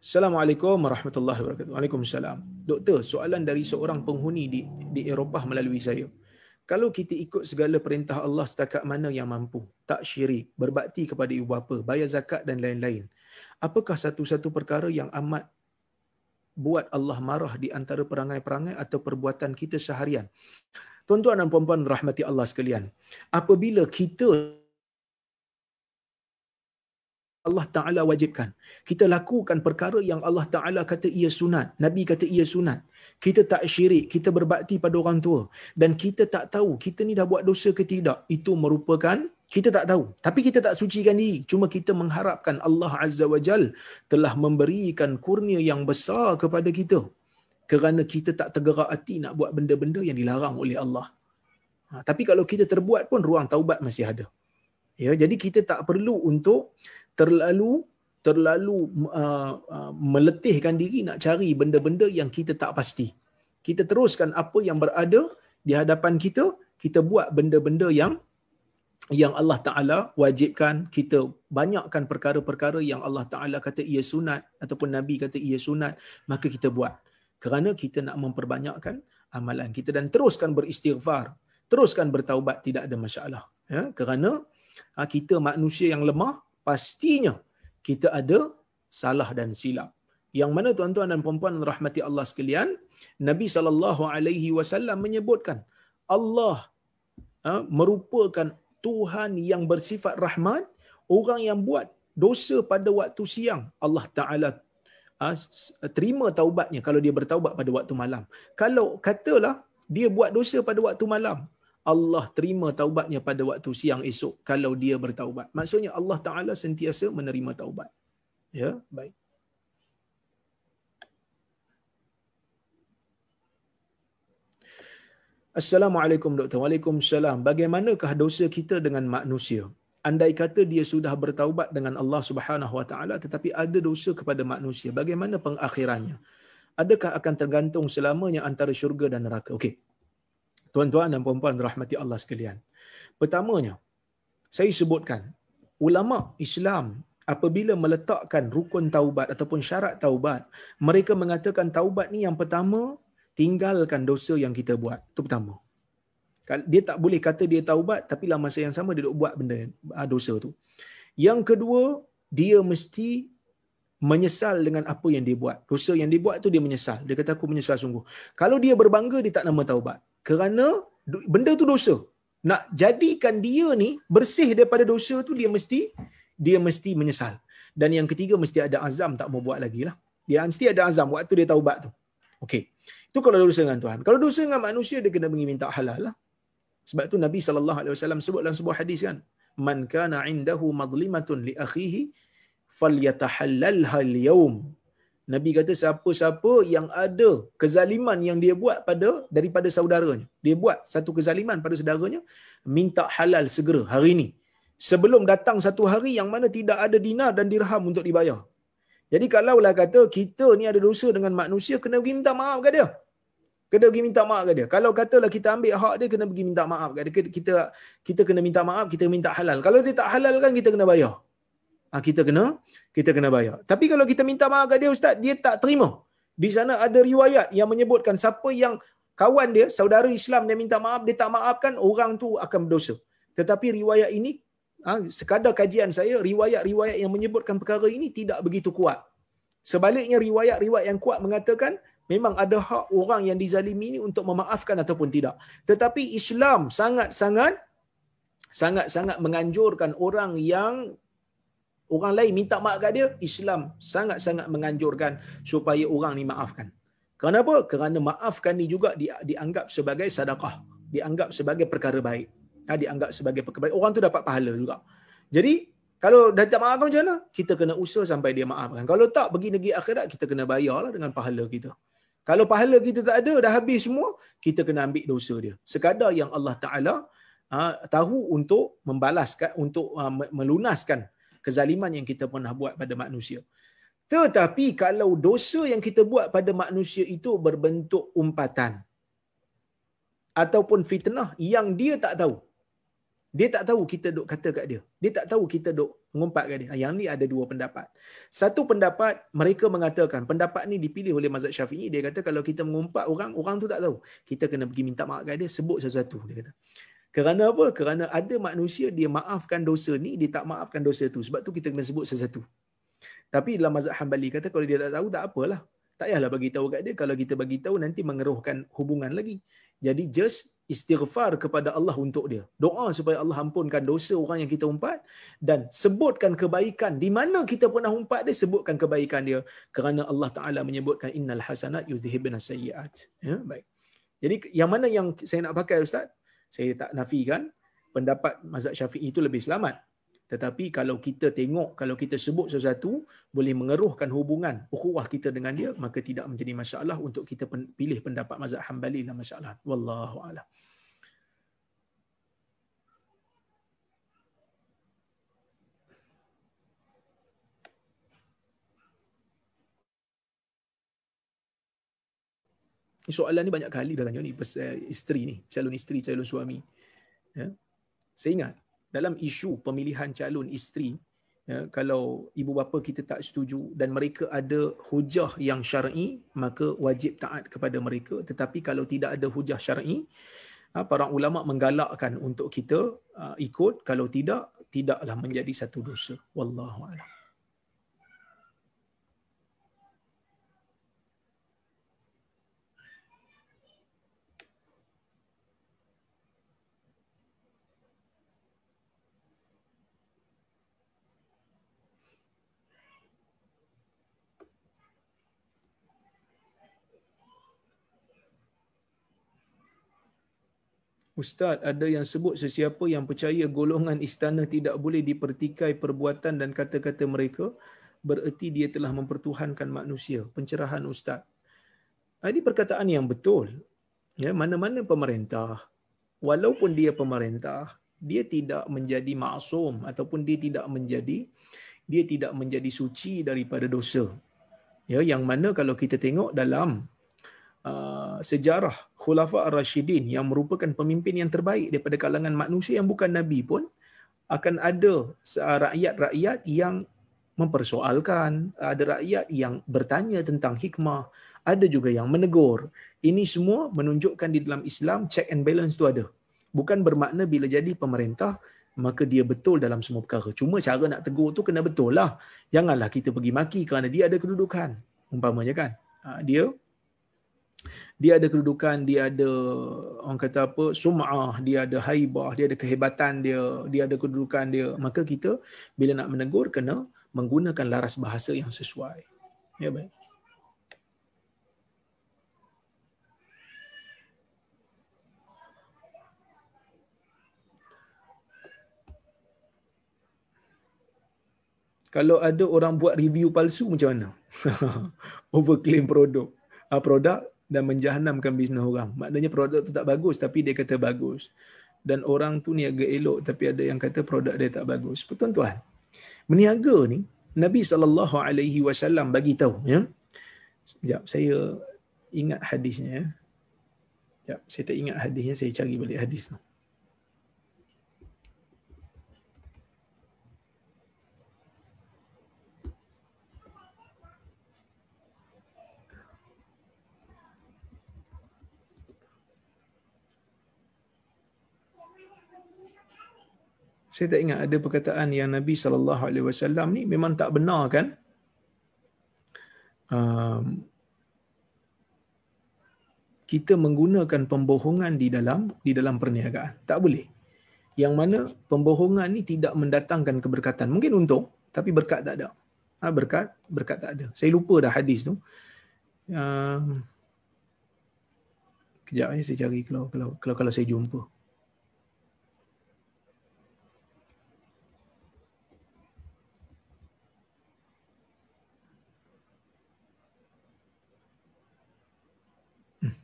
Speaker 1: Assalamualaikum warahmatullahi wabarakatuh. Waalaikumsalam. Doktor, soalan dari seorang penghuni di di Eropah melalui saya. Kalau kita ikut segala perintah Allah setakat mana yang mampu, tak syirik, berbakti kepada ibu bapa, bayar zakat dan lain-lain, apakah satu-satu perkara yang amat buat Allah marah di antara perangai-perangai atau perbuatan kita seharian. Tuan-tuan dan puan-puan rahmati Allah sekalian, apabila kita Allah Ta'ala wajibkan. Kita lakukan perkara yang Allah Ta'ala kata ia sunat. Nabi kata ia sunat. Kita tak syirik. Kita berbakti pada orang tua. Dan kita tak tahu kita ni dah buat dosa ke tidak. Itu merupakan kita tak tahu. Tapi kita tak sucikan diri. Cuma kita mengharapkan Allah Azza wa Jal telah memberikan kurnia yang besar kepada kita. Kerana kita tak tergerak hati nak buat benda-benda yang dilarang oleh Allah. Ha, tapi kalau kita terbuat pun ruang taubat masih ada. Ya, jadi kita tak perlu untuk terlalu terlalu uh, uh, meletihkan diri nak cari benda-benda yang kita tak pasti. Kita teruskan apa yang berada di hadapan kita, kita buat benda-benda yang yang Allah Taala wajibkan kita banyakkan perkara-perkara yang Allah Taala kata ia sunat ataupun nabi kata ia sunat maka kita buat kerana kita nak memperbanyakkan amalan kita dan teruskan beristighfar teruskan bertaubat tidak ada masalah Ya, kerana ha, kita manusia yang lemah, pastinya kita ada salah dan silap. Yang mana tuan-tuan dan puan-puan rahmati Allah sekalian, Nabi sallallahu alaihi wasallam menyebutkan Allah ha, merupakan Tuhan yang bersifat rahmat, orang yang buat dosa pada waktu siang, Allah Taala ha, terima taubatnya kalau dia bertaubat pada waktu malam. Kalau katalah dia buat dosa pada waktu malam, Allah terima taubatnya pada waktu siang esok kalau dia bertaubat. Maksudnya Allah Taala sentiasa menerima taubat. Ya, baik. Assalamualaikum doktor. Waalaikumsalam. Bagaimanakah dosa kita dengan manusia? Andai kata dia sudah bertaubat dengan Allah Subhanahu Wa Taala tetapi ada dosa kepada manusia, bagaimana pengakhirannya? Adakah akan tergantung selamanya antara syurga dan neraka? Okey. Tuan-tuan dan puan-puan rahmati Allah sekalian. Pertamanya, saya sebutkan ulama Islam apabila meletakkan rukun taubat ataupun syarat taubat, mereka mengatakan taubat ni yang pertama tinggalkan dosa yang kita buat. Itu pertama. Dia tak boleh kata dia taubat tapi dalam masa yang sama dia duk buat benda ah, dosa tu. Yang kedua, dia mesti menyesal dengan apa yang dia buat. Dosa yang dia buat tu dia menyesal. Dia kata aku menyesal sungguh. Kalau dia berbangga dia tak nama taubat. Kerana benda tu dosa. Nak jadikan dia ni bersih daripada dosa tu dia mesti dia mesti menyesal. Dan yang ketiga mesti ada azam tak mau buat lagi lah. Dia mesti ada azam waktu dia taubat tu. Okey. Itu kalau dosa dengan Tuhan. Kalau dosa dengan manusia dia kena pergi minta halal lah. Sebab tu Nabi sallallahu alaihi wasallam sebut dalam sebuah hadis kan, "Man kana 'indahu madlimatun li akhihi falyatahallalha al-yawm." Nabi kata siapa-siapa yang ada kezaliman yang dia buat pada daripada saudaranya. Dia buat satu kezaliman pada saudaranya, minta halal segera hari ini. Sebelum datang satu hari yang mana tidak ada dinar dan dirham untuk dibayar. Jadi kalaulah kata kita ni ada dosa dengan manusia, kena pergi minta maaf ke dia. Kena pergi minta maaf ke dia. Kalau katalah kita ambil hak dia, kena pergi minta maaf ke dia. Kita, kita kena minta maaf, kita minta halal. Kalau dia tak halal kan, kita kena bayar. Ha, kita kena kita kena bayar. Tapi kalau kita minta maaf ke dia, Ustaz, dia tak terima. Di sana ada riwayat yang menyebutkan siapa yang kawan dia, saudara Islam dia minta maaf, dia tak maafkan, orang tu akan berdosa. Tetapi riwayat ini ha, sekadar kajian saya, riwayat-riwayat yang menyebutkan perkara ini tidak begitu kuat. Sebaliknya riwayat-riwayat yang kuat mengatakan memang ada hak orang yang dizalimi ini untuk memaafkan ataupun tidak. Tetapi Islam sangat-sangat sangat-sangat menganjurkan orang yang orang lain minta maaf kat dia, Islam sangat-sangat menganjurkan supaya orang ni maafkan. Kenapa? Kerana maafkan ni juga dianggap sebagai sedekah, dianggap sebagai perkara baik ha, dianggap sebagai perkara orang tu dapat pahala juga. Jadi kalau dah tak maafkan macam mana? Kita kena usaha sampai dia maafkan. Kalau tak pergi negeri akhirat kita kena bayarlah dengan pahala kita. Kalau pahala kita tak ada dah habis semua, kita kena ambil dosa dia. Sekadar yang Allah Taala ha, tahu untuk membalaskan untuk ha, melunaskan kezaliman yang kita pernah buat pada manusia. Tetapi kalau dosa yang kita buat pada manusia itu berbentuk umpatan ataupun fitnah yang dia tak tahu, dia tak tahu kita duk kata kat dia. Dia tak tahu kita duk mengumpat kat dia. Ah, yang ni ada dua pendapat. Satu pendapat mereka mengatakan pendapat ni dipilih oleh mazhab Syafi'i. Dia kata kalau kita mengumpat orang, orang tu tak tahu. Kita kena pergi minta maaf kat dia, sebut sesuatu dia kata. Kerana apa? Kerana ada manusia dia maafkan dosa ni, dia tak maafkan dosa tu. Sebab tu kita kena sebut sesuatu. Tapi dalam mazhab Hambali kata kalau dia tak tahu tak apalah. Tak payahlah bagi tahu kat dia. Kalau kita bagi tahu nanti mengeruhkan hubungan lagi. Jadi just istighfar kepada Allah untuk dia. Doa supaya Allah ampunkan dosa orang yang kita umpat dan sebutkan kebaikan di mana kita pernah umpat dia sebutkan kebaikan dia kerana Allah Taala menyebutkan innal hasanat yuzhibun sayyiat. Ya, baik. Jadi yang mana yang saya nak pakai ustaz? Saya tak nafikan pendapat mazhab Syafi'i itu lebih selamat. Tetapi kalau kita tengok, kalau kita sebut sesuatu, boleh mengeruhkan hubungan ukhuwah kita dengan dia, maka tidak menjadi masalah untuk kita pilih pendapat mazhab Hambali dan masalah. Wallahu a'lam. Soalan ni banyak kali dah tanya ni pasal isteri ni, calon isteri, calon suami. Ya. Saya ingat dalam isu pemilihan calon isteri ya, kalau ibu bapa kita tak setuju dan mereka ada hujah yang syar'i maka wajib taat kepada mereka. Tetapi kalau tidak ada hujah syar'i Ha, para ulama menggalakkan untuk kita uh, ikut. Kalau tidak tidaklah menjadi satu dosa. Wallahu a'lam Ustaz, ada yang sebut sesiapa yang percaya golongan istana tidak boleh dipertikai perbuatan dan kata-kata mereka, bererti dia telah mempertuhankan manusia. Pencerahan Ustaz. Ah, ini perkataan yang betul. Ya, mana-mana pemerintah, walaupun dia pemerintah, dia tidak menjadi maksum ataupun dia tidak menjadi dia tidak menjadi suci daripada dosa. Ya, yang mana kalau kita tengok dalam Uh, sejarah Khulafa Ar-Rashidin yang merupakan pemimpin yang terbaik daripada kalangan manusia yang bukan Nabi pun akan ada rakyat-rakyat yang mempersoalkan, ada rakyat yang bertanya tentang hikmah, ada juga yang menegur. Ini semua menunjukkan di dalam Islam check and balance tu ada. Bukan bermakna bila jadi pemerintah maka dia betul dalam semua perkara. Cuma cara nak tegur tu kena betul lah. Janganlah kita pergi maki kerana dia ada kedudukan. Umpamanya kan. Ha, dia dia ada kedudukan, dia ada orang kata apa, sum'ah, dia ada haibah, dia ada kehebatan dia, dia ada kedudukan dia. Maka kita bila nak menegur kena menggunakan laras bahasa yang sesuai. Ya baik. Kalau ada orang buat review palsu macam mana? [laughs] Overclaim produk. Ah, produk dan menjahanamkan bisnes orang. Maknanya produk tu tak bagus tapi dia kata bagus. Dan orang tu niaga elok tapi ada yang kata produk dia tak bagus. Tuan-tuan, meniaga ni Nabi sallallahu alaihi wasallam bagi tahu ya. Sekejap saya ingat hadisnya ya. Sekejap, saya tak ingat hadisnya saya cari balik hadis tu. Saya tak ingat ada perkataan yang Nabi sallallahu alaihi wasallam ni memang tak benar kan? Um, kita menggunakan pembohongan di dalam di dalam perniagaan. Tak boleh. Yang mana pembohongan ni tidak mendatangkan keberkatan. Mungkin untung tapi berkat tak ada. Ha, berkat berkat tak ada. Saya lupa dah hadis tu. Um, kejap ya saya cari kalau kalau kalau, kalau saya jumpa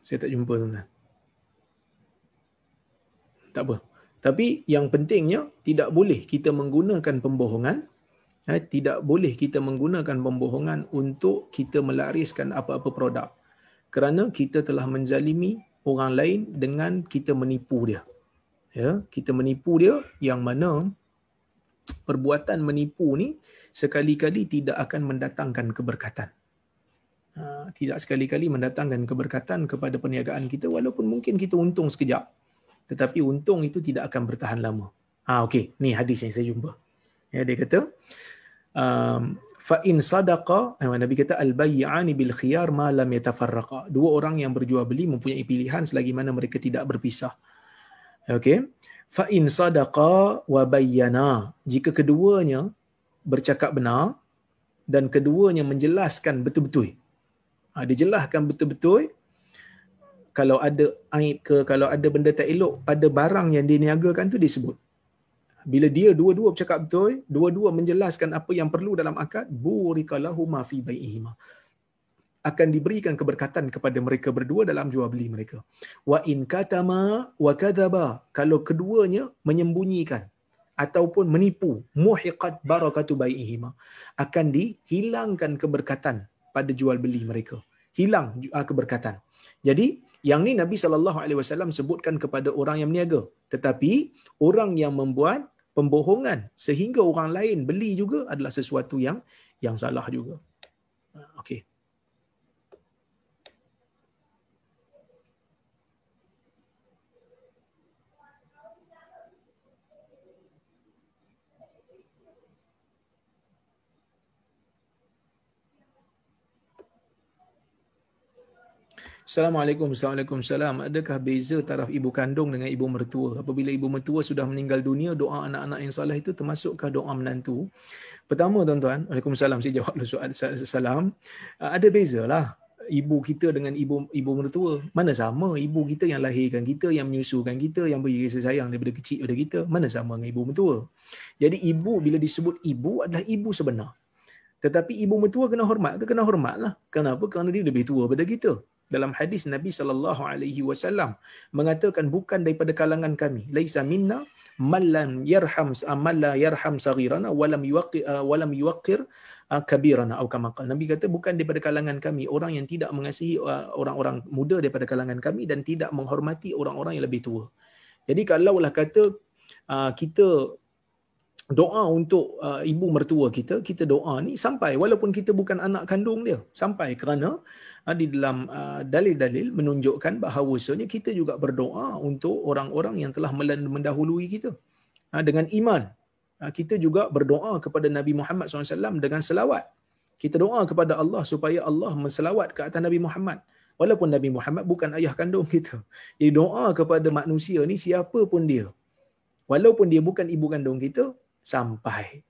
Speaker 1: saya tak jumpa tuan-tuan. Tak apa. Tapi yang pentingnya tidak boleh kita menggunakan pembohongan eh, tidak boleh kita menggunakan pembohongan untuk kita melariskan apa-apa produk. Kerana kita telah menzalimi orang lain dengan kita menipu dia. Ya, kita menipu dia yang mana perbuatan menipu ni sekali-kali tidak akan mendatangkan keberkatan. Ha, tidak sekali-kali mendatangkan keberkatan kepada perniagaan kita walaupun mungkin kita untung sekejap tetapi untung itu tidak akan bertahan lama. Ha okey, ni hadis yang saya jumpa. Ya dia kata um, fa in sadaqa eh, Nabi kata al bay'ani bil khiyar ma lam yatafarraqa. Dua orang yang berjual beli mempunyai pilihan selagi mana mereka tidak berpisah. Okey. Fa in sadaqa wa bayyana. Jika keduanya bercakap benar dan keduanya menjelaskan betul-betul Ha, dia jelaskan betul-betul kalau ada aib ke, kalau ada benda tak elok pada barang yang dia niagakan tu disebut. Bila dia dua-dua bercakap betul, dua-dua menjelaskan apa yang perlu dalam akad, burikalahu ma fi bai'ihima. Akan diberikan keberkatan kepada mereka berdua dalam jual beli mereka. Wa in katama wa kadaba. Kalau keduanya menyembunyikan ataupun menipu, muhiqat barakatu bai'ihima. Akan dihilangkan keberkatan pada jual beli mereka. Hilang uh, keberkatan. Jadi, yang ni Nabi sallallahu alaihi wasallam sebutkan kepada orang yang berniaga. Tetapi orang yang membuat pembohongan sehingga orang lain beli juga adalah sesuatu yang yang salah juga. Uh, okey. Assalamualaikum, Assalamualaikum, salam. Adakah beza taraf ibu kandung dengan ibu mertua? Apabila ibu mertua sudah meninggal dunia, doa anak-anak yang salah itu termasukkah doa menantu? Pertama, tuan-tuan, Waalaikumsalam, saya jawab dulu soal salam. Ah, ada beza lah ibu kita dengan ibu ibu mertua. Mana sama ibu kita yang lahirkan kita, yang menyusukan kita, yang beri kasih sayang daripada kecil pada kita. Mana sama dengan ibu mertua. Jadi ibu bila disebut ibu adalah ibu sebenar. Tetapi ibu mertua kena hormat ke kena hormat lah. Kenapa? Kerana dia lebih tua daripada kita. Dalam hadis Nabi sallallahu alaihi wasallam mengatakan bukan daripada kalangan kami. Laisa minna man lam yarham man la yarham saghirana wa lam yuqir wa lam yuqir kabirana atau kama Nabi kata bukan daripada kalangan kami orang yang tidak mengasihi orang-orang muda daripada kalangan kami dan tidak menghormati orang-orang yang lebih tua. Jadi kalaulah kata kita doa untuk ibu mertua kita kita doa ni sampai walaupun kita bukan anak kandung dia sampai kerana di dalam uh, dalil-dalil menunjukkan bahawasanya kita juga berdoa untuk orang-orang yang telah mendahului kita. Uh, dengan iman. Kita juga berdoa kepada Nabi Muhammad SAW dengan selawat. Kita doa kepada Allah supaya Allah menselawat ke atas Nabi Muhammad. Walaupun Nabi Muhammad bukan ayah kandung kita. Jadi doa kepada manusia ni siapa pun dia. Walaupun dia bukan ibu kandung kita sampai.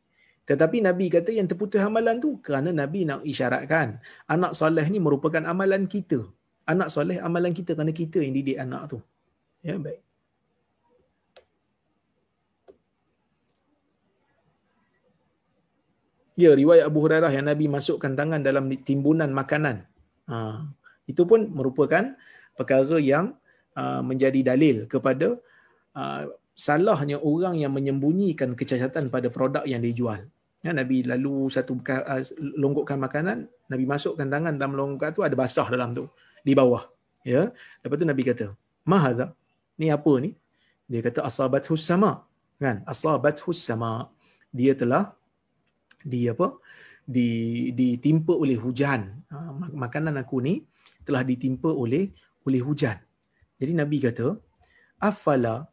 Speaker 1: Tetapi Nabi kata yang terputus amalan tu kerana Nabi nak isyaratkan anak soleh ni merupakan amalan kita. Anak soleh amalan kita kerana kita yang didik anak tu. Ya, baik. Ya, riwayat Abu Hurairah yang Nabi masukkan tangan dalam timbunan makanan. Ha, itu pun merupakan perkara yang uh, menjadi dalil kepada uh, salahnya orang yang menyembunyikan kecacatan pada produk yang dijual. Ya, Nabi lalu satu uh, longgokkan makanan, Nabi masukkan tangan dalam longgok tu ada basah dalam tu di bawah. Ya. Lepas tu Nabi kata, "Mahadha? Ni apa ni?" Dia kata asabathus sama. Kan? Asabathus sama. Dia telah di apa? di ditimpa oleh hujan. Ha, makanan aku ni telah ditimpa oleh oleh hujan. Jadi Nabi kata, "Afala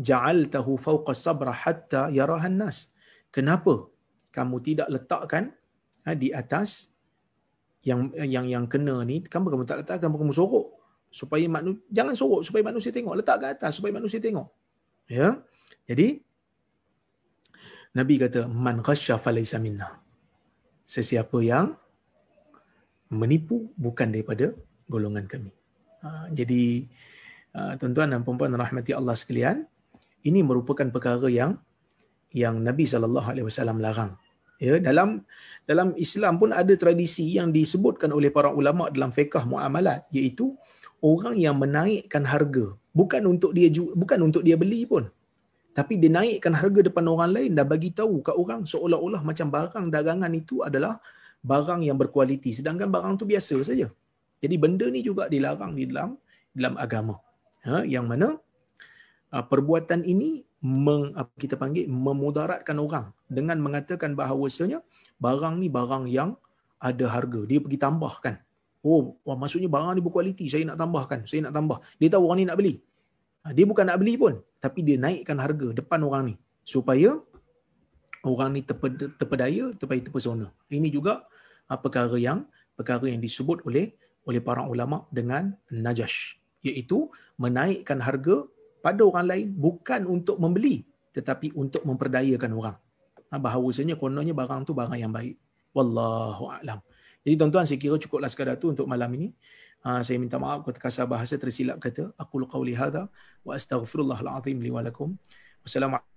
Speaker 1: ja'altahu fawqa sabra hatta yarahan nas. Kenapa kamu tidak letakkan ha, di atas yang yang yang kena ni? Kamu kamu tak letakkan? Kamu, kamu sorok? Supaya manusia jangan sorok supaya manusia tengok. Letak ke atas supaya manusia tengok. Ya? Jadi nabi kata man ghasya falaysa minna. Sesiapa yang menipu bukan daripada golongan kami. Ha, jadi uh, tuan-tuan dan puan-puan rahmati Allah sekalian ini merupakan perkara yang yang Nabi sallallahu alaihi wasallam larang. Ya, dalam dalam Islam pun ada tradisi yang disebutkan oleh para ulama dalam fiqh muamalat iaitu orang yang menaikkan harga bukan untuk dia bukan untuk dia beli pun tapi dia naikkan harga depan orang lain dan bagi tahu kat orang seolah-olah macam barang dagangan itu adalah barang yang berkualiti sedangkan barang tu biasa saja. Jadi benda ni juga dilarang di dalam dalam agama. Ha, yang mana Ah, perbuatan ini meng, apa kita panggil memudaratkan orang dengan mengatakan bahawasanya barang ni barang yang ada harga. Dia pergi tambahkan. Oh wah, maksudnya barang ni berkualiti saya nak tambahkan saya nak tambah. Dia tahu orang ni nak beli. Ah, dia bukan nak beli pun tapi dia naikkan harga depan orang ni supaya orang ni terpedaya supaya terpesona. Ini juga ah, perkara yang perkara yang disebut oleh oleh para ulama dengan najash iaitu menaikkan harga pada orang lain bukan untuk membeli tetapi untuk memperdayakan orang. Ha, bahawasanya kononnya barang tu barang yang baik. Wallahu a'lam. Jadi tuan-tuan saya kira cukuplah sekadar tu untuk malam ini. Ha, saya minta maaf kalau terkasar bahasa tersilap kata. Aku qauli hadha wa astaghfirullahalazim li wa lakum. Wassalamualaikum